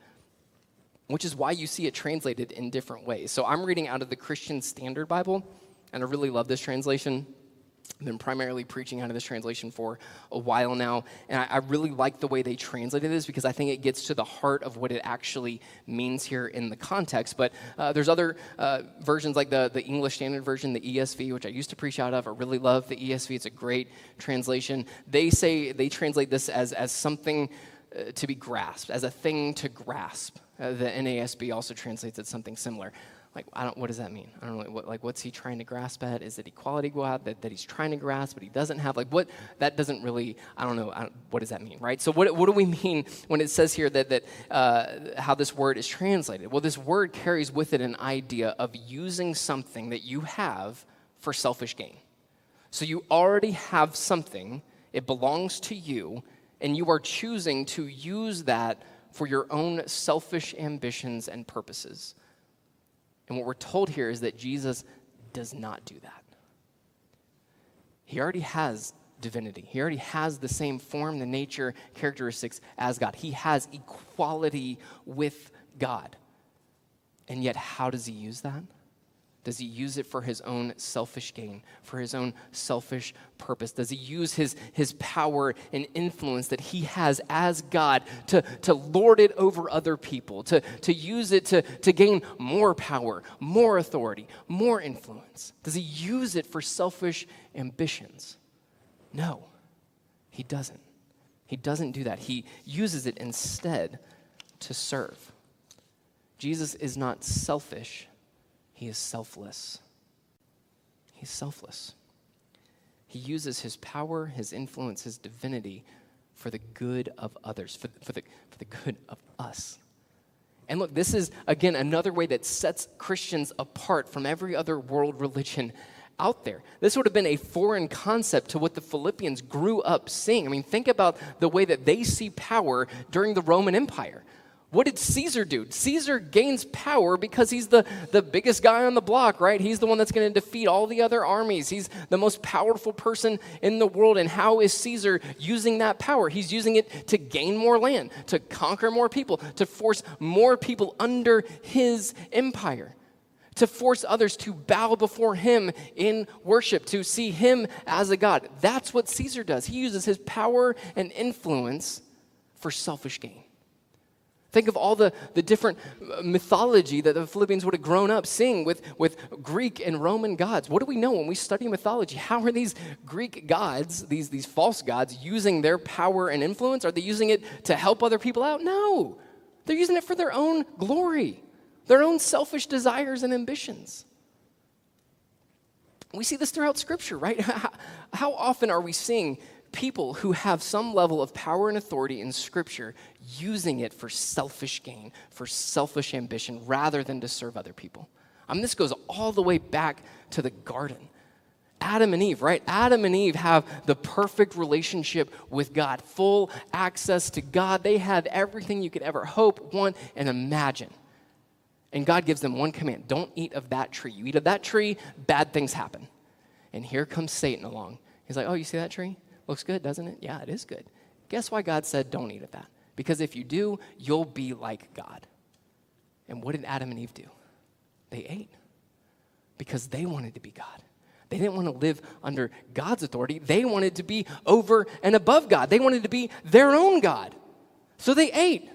which is why you see it translated in different ways. So I'm reading out of the Christian Standard Bible, and I really love this translation. I've been primarily preaching out of this translation for a while now, and I, I, really like the way they translated this because I think it gets to the heart of what it actually means here in the context. But uh, there's other uh, versions like the, the English Standard Version, the ESV, which I used to preach out of. I really love the ESV, it's a great translation. They say, they translate this as, as something uh, to be grasped, as a thing to grasp. Uh, the NASB also translates it something similar like I don't what does that mean? I don't know what like what's he trying to grasp at? Is it equality go out that, that he's trying to grasp but he doesn't have? Like what that doesn't really I don't know I don't, what does that mean, right? So what what do we mean when it says here that that uh, how this word is translated? Well, this word carries with it an idea of using something that you have for selfish gain. So you already have something, it belongs to you, and you are choosing to use that for your own selfish ambitions and purposes. And what we're told here is that Jesus does not do that. He already has divinity. He already has the same form, the nature, characteristics as God. He has equality with God. And yet, how does he use that? Does he use it for his own selfish gain, for his own selfish purpose? Does he use his, his power and influence that he has as God to, to lord it over other people, to, to use it to, to gain more power, more authority, more influence? Does he use it for selfish ambitions? No, he doesn't. He doesn't do that. He uses it instead to serve. Jesus is not selfish he is selfless. He's selfless. He uses his power, his influence, his divinity for the good of others, for, for, the, for the good of us. And look, this is, again, another way that sets Christians apart from every other world religion out there. This would have been a foreign concept to what the Philippians grew up seeing. I mean, think about the way that they see power during the Roman Empire. What did Caesar do? Caesar gains power because he's the, the biggest guy on the block, right? He's the one that's going to defeat all the other armies. He's the most powerful person in the world. And how is Caesar using that power? He's using it to gain more land, to conquer more people, to force more people under his empire to force others to bow before him in worship, to see him as a God. That's what Caesar does. He uses his power and influence for selfish gain. Think of all the, the different uh, mythology that the Philippians would have grown up seeing with, with Greek and Roman gods. What do we know when we study mythology? How are these Greek gods, these, these false gods, using their power and influence? Are they using it to help other people out? No. They're using it for their own glory, their own selfish desires and ambitions. We see this throughout Scripture, right? How often are we seeing people who have some level of power and authority in Scripture using it for selfish gain, for selfish ambition, rather than to serve other people. I mean, this goes all the way back to the garden. Adam and Eve, right? Adam and Eve have the perfect relationship with God, full access to God. They have everything you could ever hope, want, and imagine. And God gives them one command don't eat of that tree. You eat of that tree, bad things happen. And here comes Satan along. He's like, Oh, you see that tree? Looks good, doesn't it? Yeah, it is good. Guess why God said, Don't eat of that? Because if you do, you'll be like God. And what did Adam and Eve do? They ate because they wanted to be God. They didn't want to live under God's authority. They wanted to be over and above God. They wanted to be their own God. So they ate.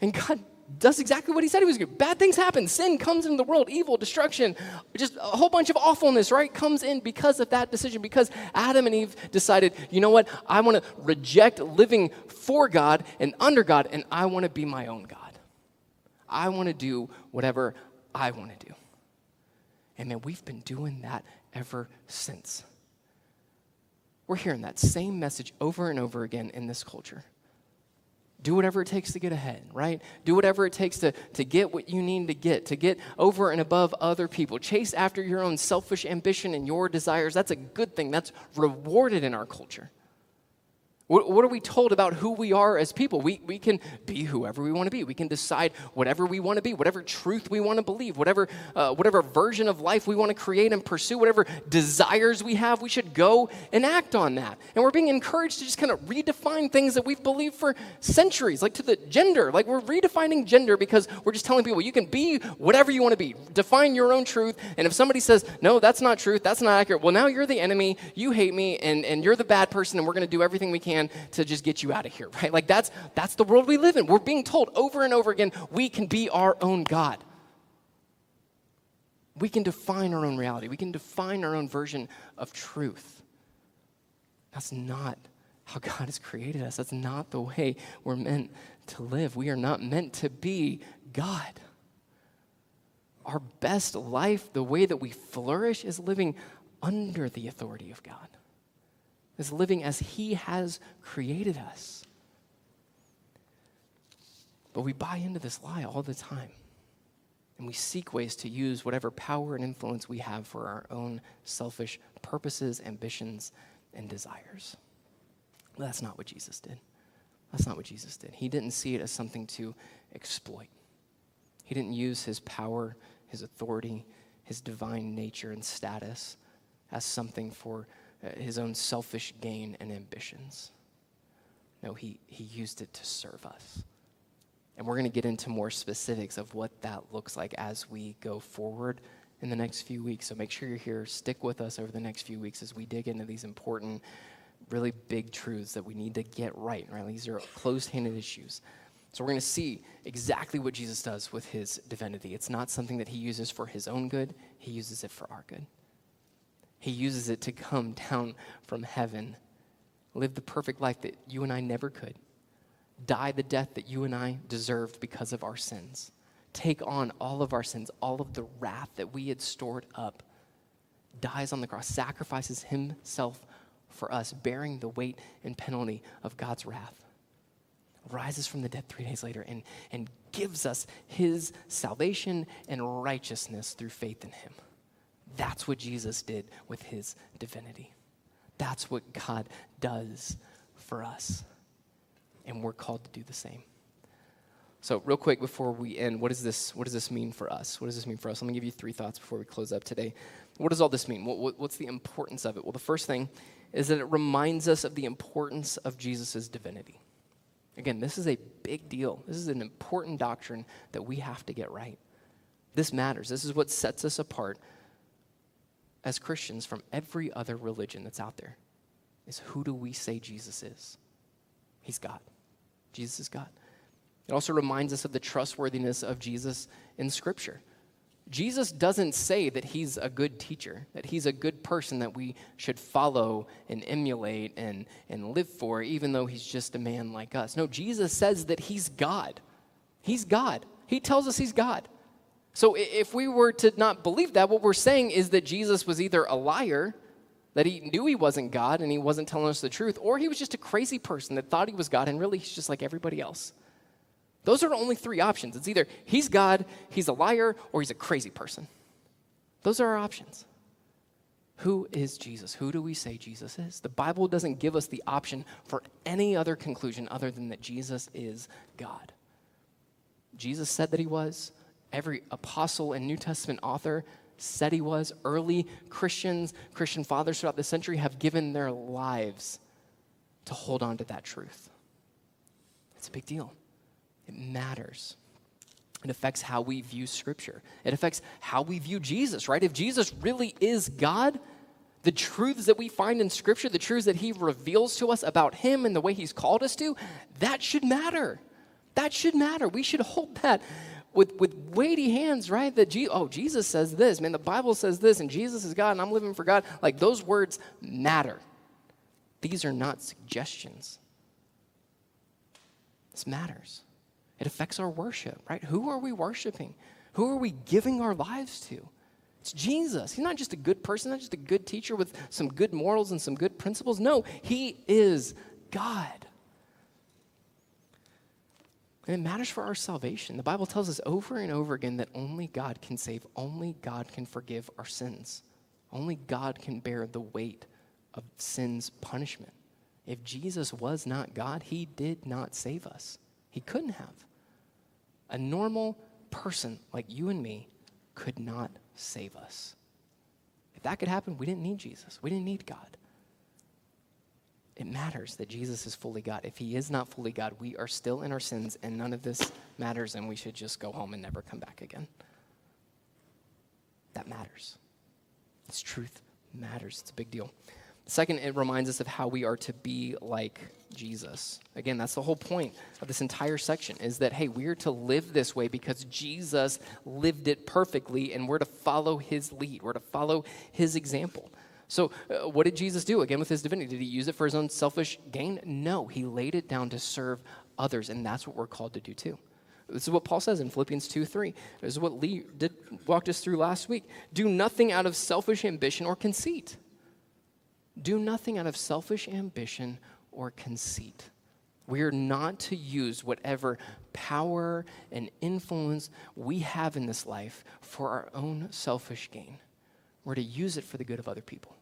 And God does exactly what he said he was going to. Bad things happen. Sin comes into the world, evil, destruction, just a whole bunch of awfulness, right? Comes in because of that decision, because Adam and Eve decided, you know what? I want to reject living for God and under God, and I want to be my own God. I want to do whatever I want to do. And man, we've been doing that ever since. We're hearing that same message over and over again in this culture. Do whatever it takes to get ahead, right? Do whatever it takes to, to get what you need to get, to get over and above other people. Chase after your own selfish ambition and your desires. That's a good thing. That's rewarded in our culture. What, are we told about who we are as people? We, we can be whoever we want to be. We can decide whatever we want to be, whatever truth we want to believe, whatever, uh, whatever version of life we want to create and pursue, whatever desires we have, we should go and act on that. And we're being encouraged to just kind of redefine things that we've believed for centuries, like to the gender. Like we're redefining gender because we're just telling people you can be whatever you want to be, define your own truth. And if somebody says, no, that's not truth, that's not accurate, well, now you're the enemy, you hate me, and, and you're the bad person, and we're going to do everything we can can to just get you out of here, right? Like that's that's the world we live in. We're being told over and over again we can be our own God. We can define our own reality. We can define our own version of truth. That's not how God has created us. That's not the way we're meant to live. We are not meant to be God. Our best life, the way that we flourish, is living under the authority of God is living as He has created us. But we buy into this lie all the time. And we seek ways to use whatever power and influence we have for our own selfish purposes, ambitions, and desires. that's not what Jesus did. That's not what Jesus did. He didn't see it as something to exploit. He didn't use his power, his authority, his divine nature and status as something for Uh, his own selfish gain and ambitions. No, he, he used it to serve us. And we're going to get into more specifics of what that looks like as we go forward in the next few weeks. So make sure you're here. Stick with us over the next few weeks as we dig into these important, really big truths that we need to get right, right? These are closed handed issues. So we're going to see exactly what Jesus does with his divinity. It's not something that he uses for his own good, he uses it for our good. He uses it to come down from heaven, live the perfect life that you and I never could, die the death that you and I deserved because of our sins, take on all of our sins, all of the wrath that we had stored up, dies on the cross, sacrifices himself for us, bearing the weight and penalty of God's wrath, rises from the dead three days later, and, and gives us his salvation and righteousness through faith in him. That's what Jesus did with his divinity. That's what God does for us. And we're called to do the same. So, real quick before we end, what, is this, what does this mean for us? What does this mean for us? Let me give you three thoughts before we close up today. What does all this mean? What, what, what's the importance of it? Well, the first thing is that it reminds us of the importance of Jesus' divinity. Again, this is a big deal. This is an important doctrine that we have to get right. This matters. This is what sets us apart as Christians from every other religion that's out there. Is who do we say Jesus is? He's God. Jesus is God. It also reminds us of the trustworthiness of Jesus in Scripture. Jesus doesn't say that he's a good teacher, that he's a good person that we should follow and emulate and, and live for, even though he's just a man like us. No, Jesus says that he's God. He's God. He tells us he's God. So if we were to not believe that, what we're saying is that Jesus was either a liar, that he knew he wasn't God and he wasn't telling us the truth, or he was just a crazy person that thought he was God and really he's just like everybody else. Those are only three options. It's either he's God, he's a liar, or he's a crazy person. Those are our options. Who is Jesus? Who do we say Jesus is? The Bible doesn't give us the option for any other conclusion other than that Jesus is God. Jesus said that he was. Every apostle and New Testament author said he was. Early Christians, Christian fathers throughout the century have given their lives to hold on to that truth. It's a big deal. It matters. It affects how we view Scripture. It affects how we view Jesus, right? If Jesus really is God, the truths that we find in Scripture, the truths that He reveals to us about Him and the way He's called us to, that should matter. That should matter. We should hold that with, with weighty hands, right? That, Je- oh, Jesus says this, man, the Bible says this, and Jesus is God, and I'm living for God. Like, those words matter. These are not suggestions. This matters. It affects our worship, right? Who are we worshiping? Who are we giving our lives to? It's Jesus. He's not just a good person, not just a good teacher with some good morals and some good principles. No, He is God. And it matters for our salvation. The Bible tells us over and over again that only God can save, only God can forgive our sins, only God can bear the weight of sin's punishment. If Jesus was not God, He did not save us. He couldn't have. A normal person like you and me could not save us. If that could happen, we didn't need Jesus. We didn't need God. It matters that Jesus is fully God. If he is not fully God, we are still in our sins and none of this matters and we should just go home and never come back again. That matters. This truth matters. It's a big deal. Second, it reminds us of how we are to be like Jesus. Again, that's the whole point of this entire section is that, hey, we're to live this way because Jesus lived it perfectly and we're to follow his lead. We're to follow his example. So, uh, what did Jesus do again with his divinity? Did he use it for his own selfish gain? No, he laid it down to serve others, and that's what we're called to do too. This is what Paul says in Philippians 2 3. This is what Lee did, walked us through last week. Do nothing out of selfish ambition or conceit do nothing out of selfish ambition or conceit. We are not to use whatever power and influence we have in this life for our own selfish gain. We're to use it for the good of other people.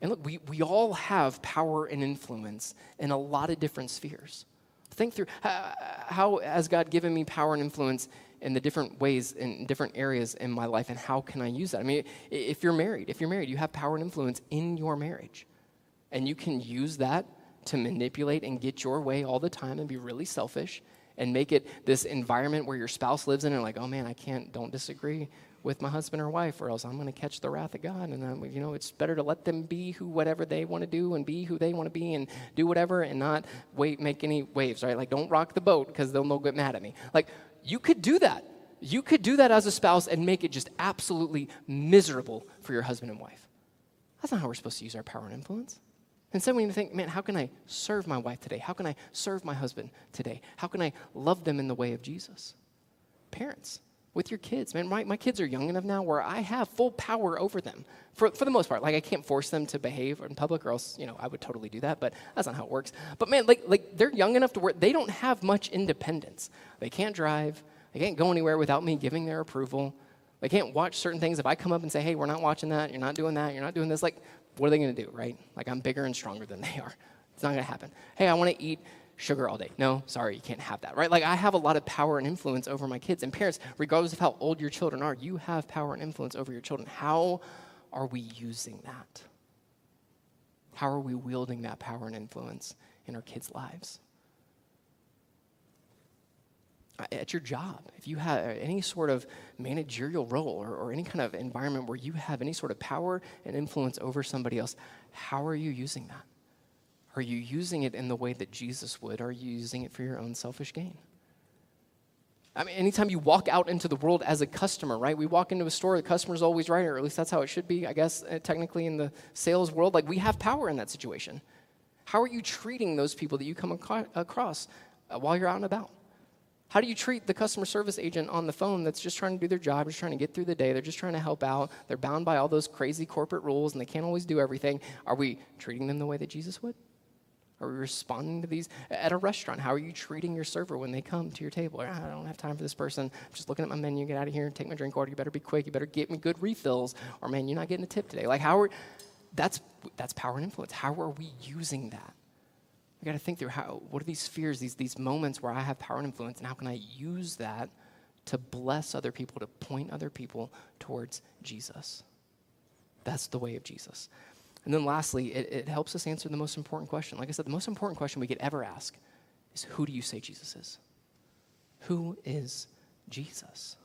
And look, we, we all have power and influence in a lot of different spheres. Think through how, how has God given me power and influence in the different ways in different areas in my life and how can I use that? I mean, if you're married, if you're married, you have power and influence in your marriage. And you can use that to manipulate and get your way all the time and be really selfish and make it this environment where your spouse lives in and like, oh man, I can't, don't disagree with my husband or wife or else I'm going to catch the wrath of God. And, then, you know, it's better to let them be who, whatever they want to do and be who they want to be and do whatever and not wait, make any waves, right? Like, don't rock the boat because they'll, they'll get mad at me. Like, you could do that. You could do that as a spouse and make it just absolutely miserable for your husband and wife. That's not how we're supposed to use our power and influence. Instead, we need to think, man, how can I serve my wife today? How can I serve my husband today? How can I love them in the way of Jesus? Parents, with your kids, man, my, my kids are young enough now where I have full power over them for, for the most part. Like, I can't force them to behave in public, or else, you know, I would totally do that, but that's not how it works. But man, like, like they're young enough to where they don't have much independence. They can't drive, they can't go anywhere without me giving their approval. They can't watch certain things. If I come up and say, hey, we're not watching that, you're not doing that, you're not doing this, like, what are they going to do, right? Like, I'm bigger and stronger than they are. It's not going to happen. Hey, I want to eat sugar all day. No, sorry, you can't have that, right? Like, I have a lot of power and influence over my kids. And parents, regardless of how old your children are, you have power and influence over your children. How are we using that? How are we wielding that power and influence in our kids' lives? at your job, if you have uh, any sort of managerial role or, or, any kind of environment where you have any sort of power and influence over somebody else, how are you using that? Are you using it in the way that Jesus would? Are you using it for your own selfish gain? I mean, anytime you walk out into the world as a customer, right? We walk into a store, the customer's always right, or at least that's how it should be, I guess, uh, technically in the sales world. Like, we have power in that situation. How are you treating those people that you come across uh, while you're out and about? How do you treat the customer service agent on the phone that's just trying to do their job, just trying to get through the day? They're just trying to help out. They're bound by all those crazy corporate rules and they can't always do everything. Are we treating them the way that Jesus would? Are we responding to these? At a restaurant, how are you treating your server when they come to your table? Ah, I don't have time for this person. I'm just looking at my menu. Get out of here and take my drink order. You better be quick. You better get me good refills. Or, man, you're not getting a tip today. Like, how are, that's, that's power and influence. How are we using that? We got to think through how, what are these fears, these, these moments where I have power and influence, and how can I use that to bless other people, to point other people towards Jesus? That's the way of Jesus. And then lastly, it, it helps us answer the most important question. Like I said, the most important question we could ever ask is who do you say Jesus is? Who is Jesus?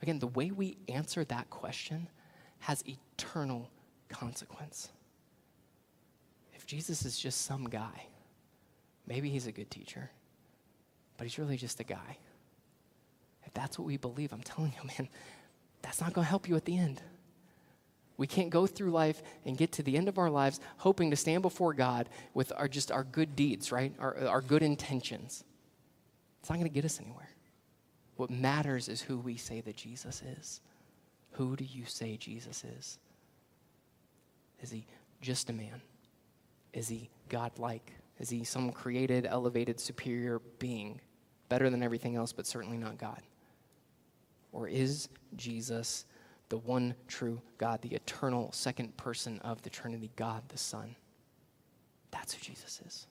Again, the way we answer that question has eternal consequence. If Jesus is just some guy. Maybe he's a good teacher, but he's really just a guy. If that's what we believe, I'm telling you, man, that's not going to help you at the end. We can't go through life and get to the end of our lives hoping to stand before God with our just our good deeds, right? Our, our good intentions. It's not going to get us anywhere. What matters is who we say that Jesus is. Who do you say Jesus is? Is he just a man? Is he godlike? Is he some created, elevated, superior being, better than everything else, but certainly not God? Or is Jesus the one true God, the eternal second person of the Trinity, God the Son? That's who Jesus is.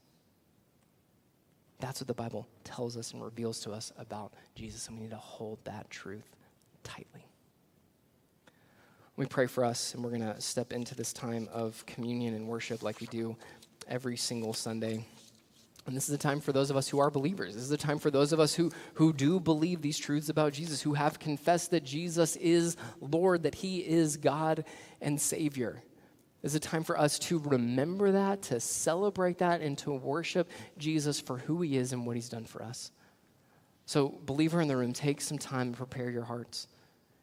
That's what the Bible tells us and reveals to us about Jesus, and we need to hold that truth tightly. We pray for us, and we're going to step into this time of communion and worship like we do every single Sunday. And this is a time for those of us who are believers. This is a time for those of us who, who do believe these truths about Jesus, who have confessed that Jesus is Lord, that He is God and Savior. This is a time for us to remember that, to celebrate that, and to worship Jesus for who He is and what He's done for us. So, believer in the room, take some time to prepare your hearts.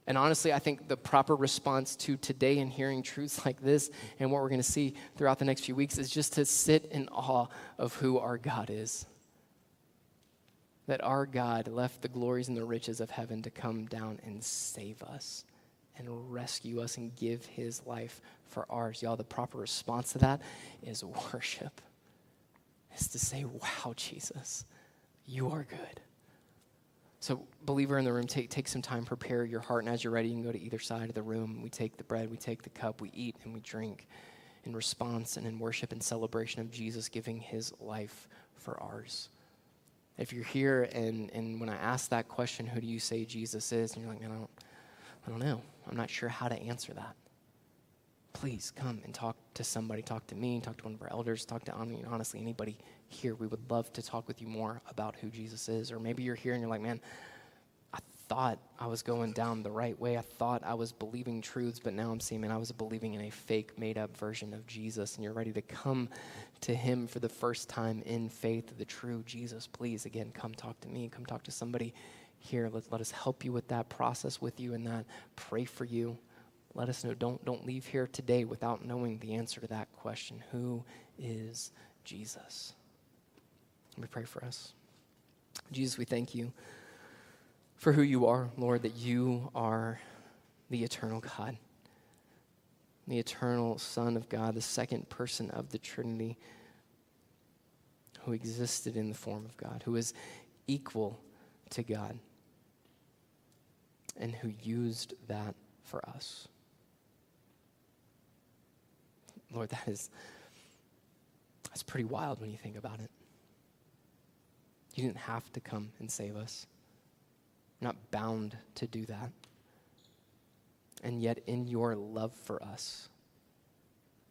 And honestly, I think the proper response to today and hearing truths like this and what we're going to see throughout the next few weeks is just to sit in awe of who our God is. That our God left the glories and the riches of heaven to come down and save us and rescue us and give his life for ours. Y'all, the proper response to that is worship, is to say, Wow, Jesus, you are good. So, believer in the room, take, take some time, prepare your heart, and as you're ready, you can go to either side of the room. We take the bread, we take the cup, we eat, and we drink in response and in worship and celebration of Jesus giving his life for ours. If you're here and, and when I ask that question, who do you say Jesus is? And you're like, I don't, I don't know. I'm not sure how to answer that. Please come and talk to somebody. Talk to me, talk to one of our elders, talk to, I mean, honestly, anybody here, we would love to talk with you more about who Jesus is. Or maybe you're here and you're like, man, I thought I was going down the right way. I thought I was believing truths, but now I'm seeing, man, I was believing in a fake, made up version of Jesus. And you're ready to come to Him for the first time in faith, the true Jesus. Please, again, come talk to me. Come talk to somebody here. Let, let us help you with that process with you and that. Pray for you. Let us know. Don't, don't leave here today without knowing the answer to that question Who is Jesus? Let me pray for us. Jesus, we thank you for who you are, Lord, that you are the eternal God, the eternal Son of God, the second person of the Trinity, who existed in the form of God, who is equal to God, and who used that for us. Lord, that is that's pretty wild when you think about it. You didn't have to come and save us. You're not bound to do that. And yet, in your love for us,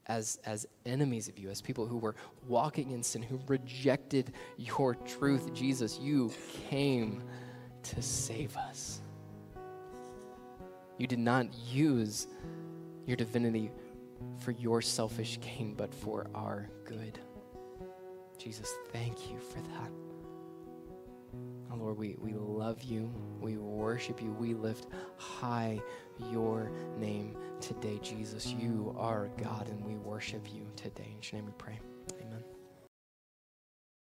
as, as enemies of you, as people who were walking in sin, who rejected your truth. Jesus, you came to save us. You did not use your divinity for your selfish gain, but for our good. Jesus, thank you for that. Oh, Lord, we, we love you. We worship you. We lift high your name today, Jesus. You are God, and we worship you today. In your name we pray.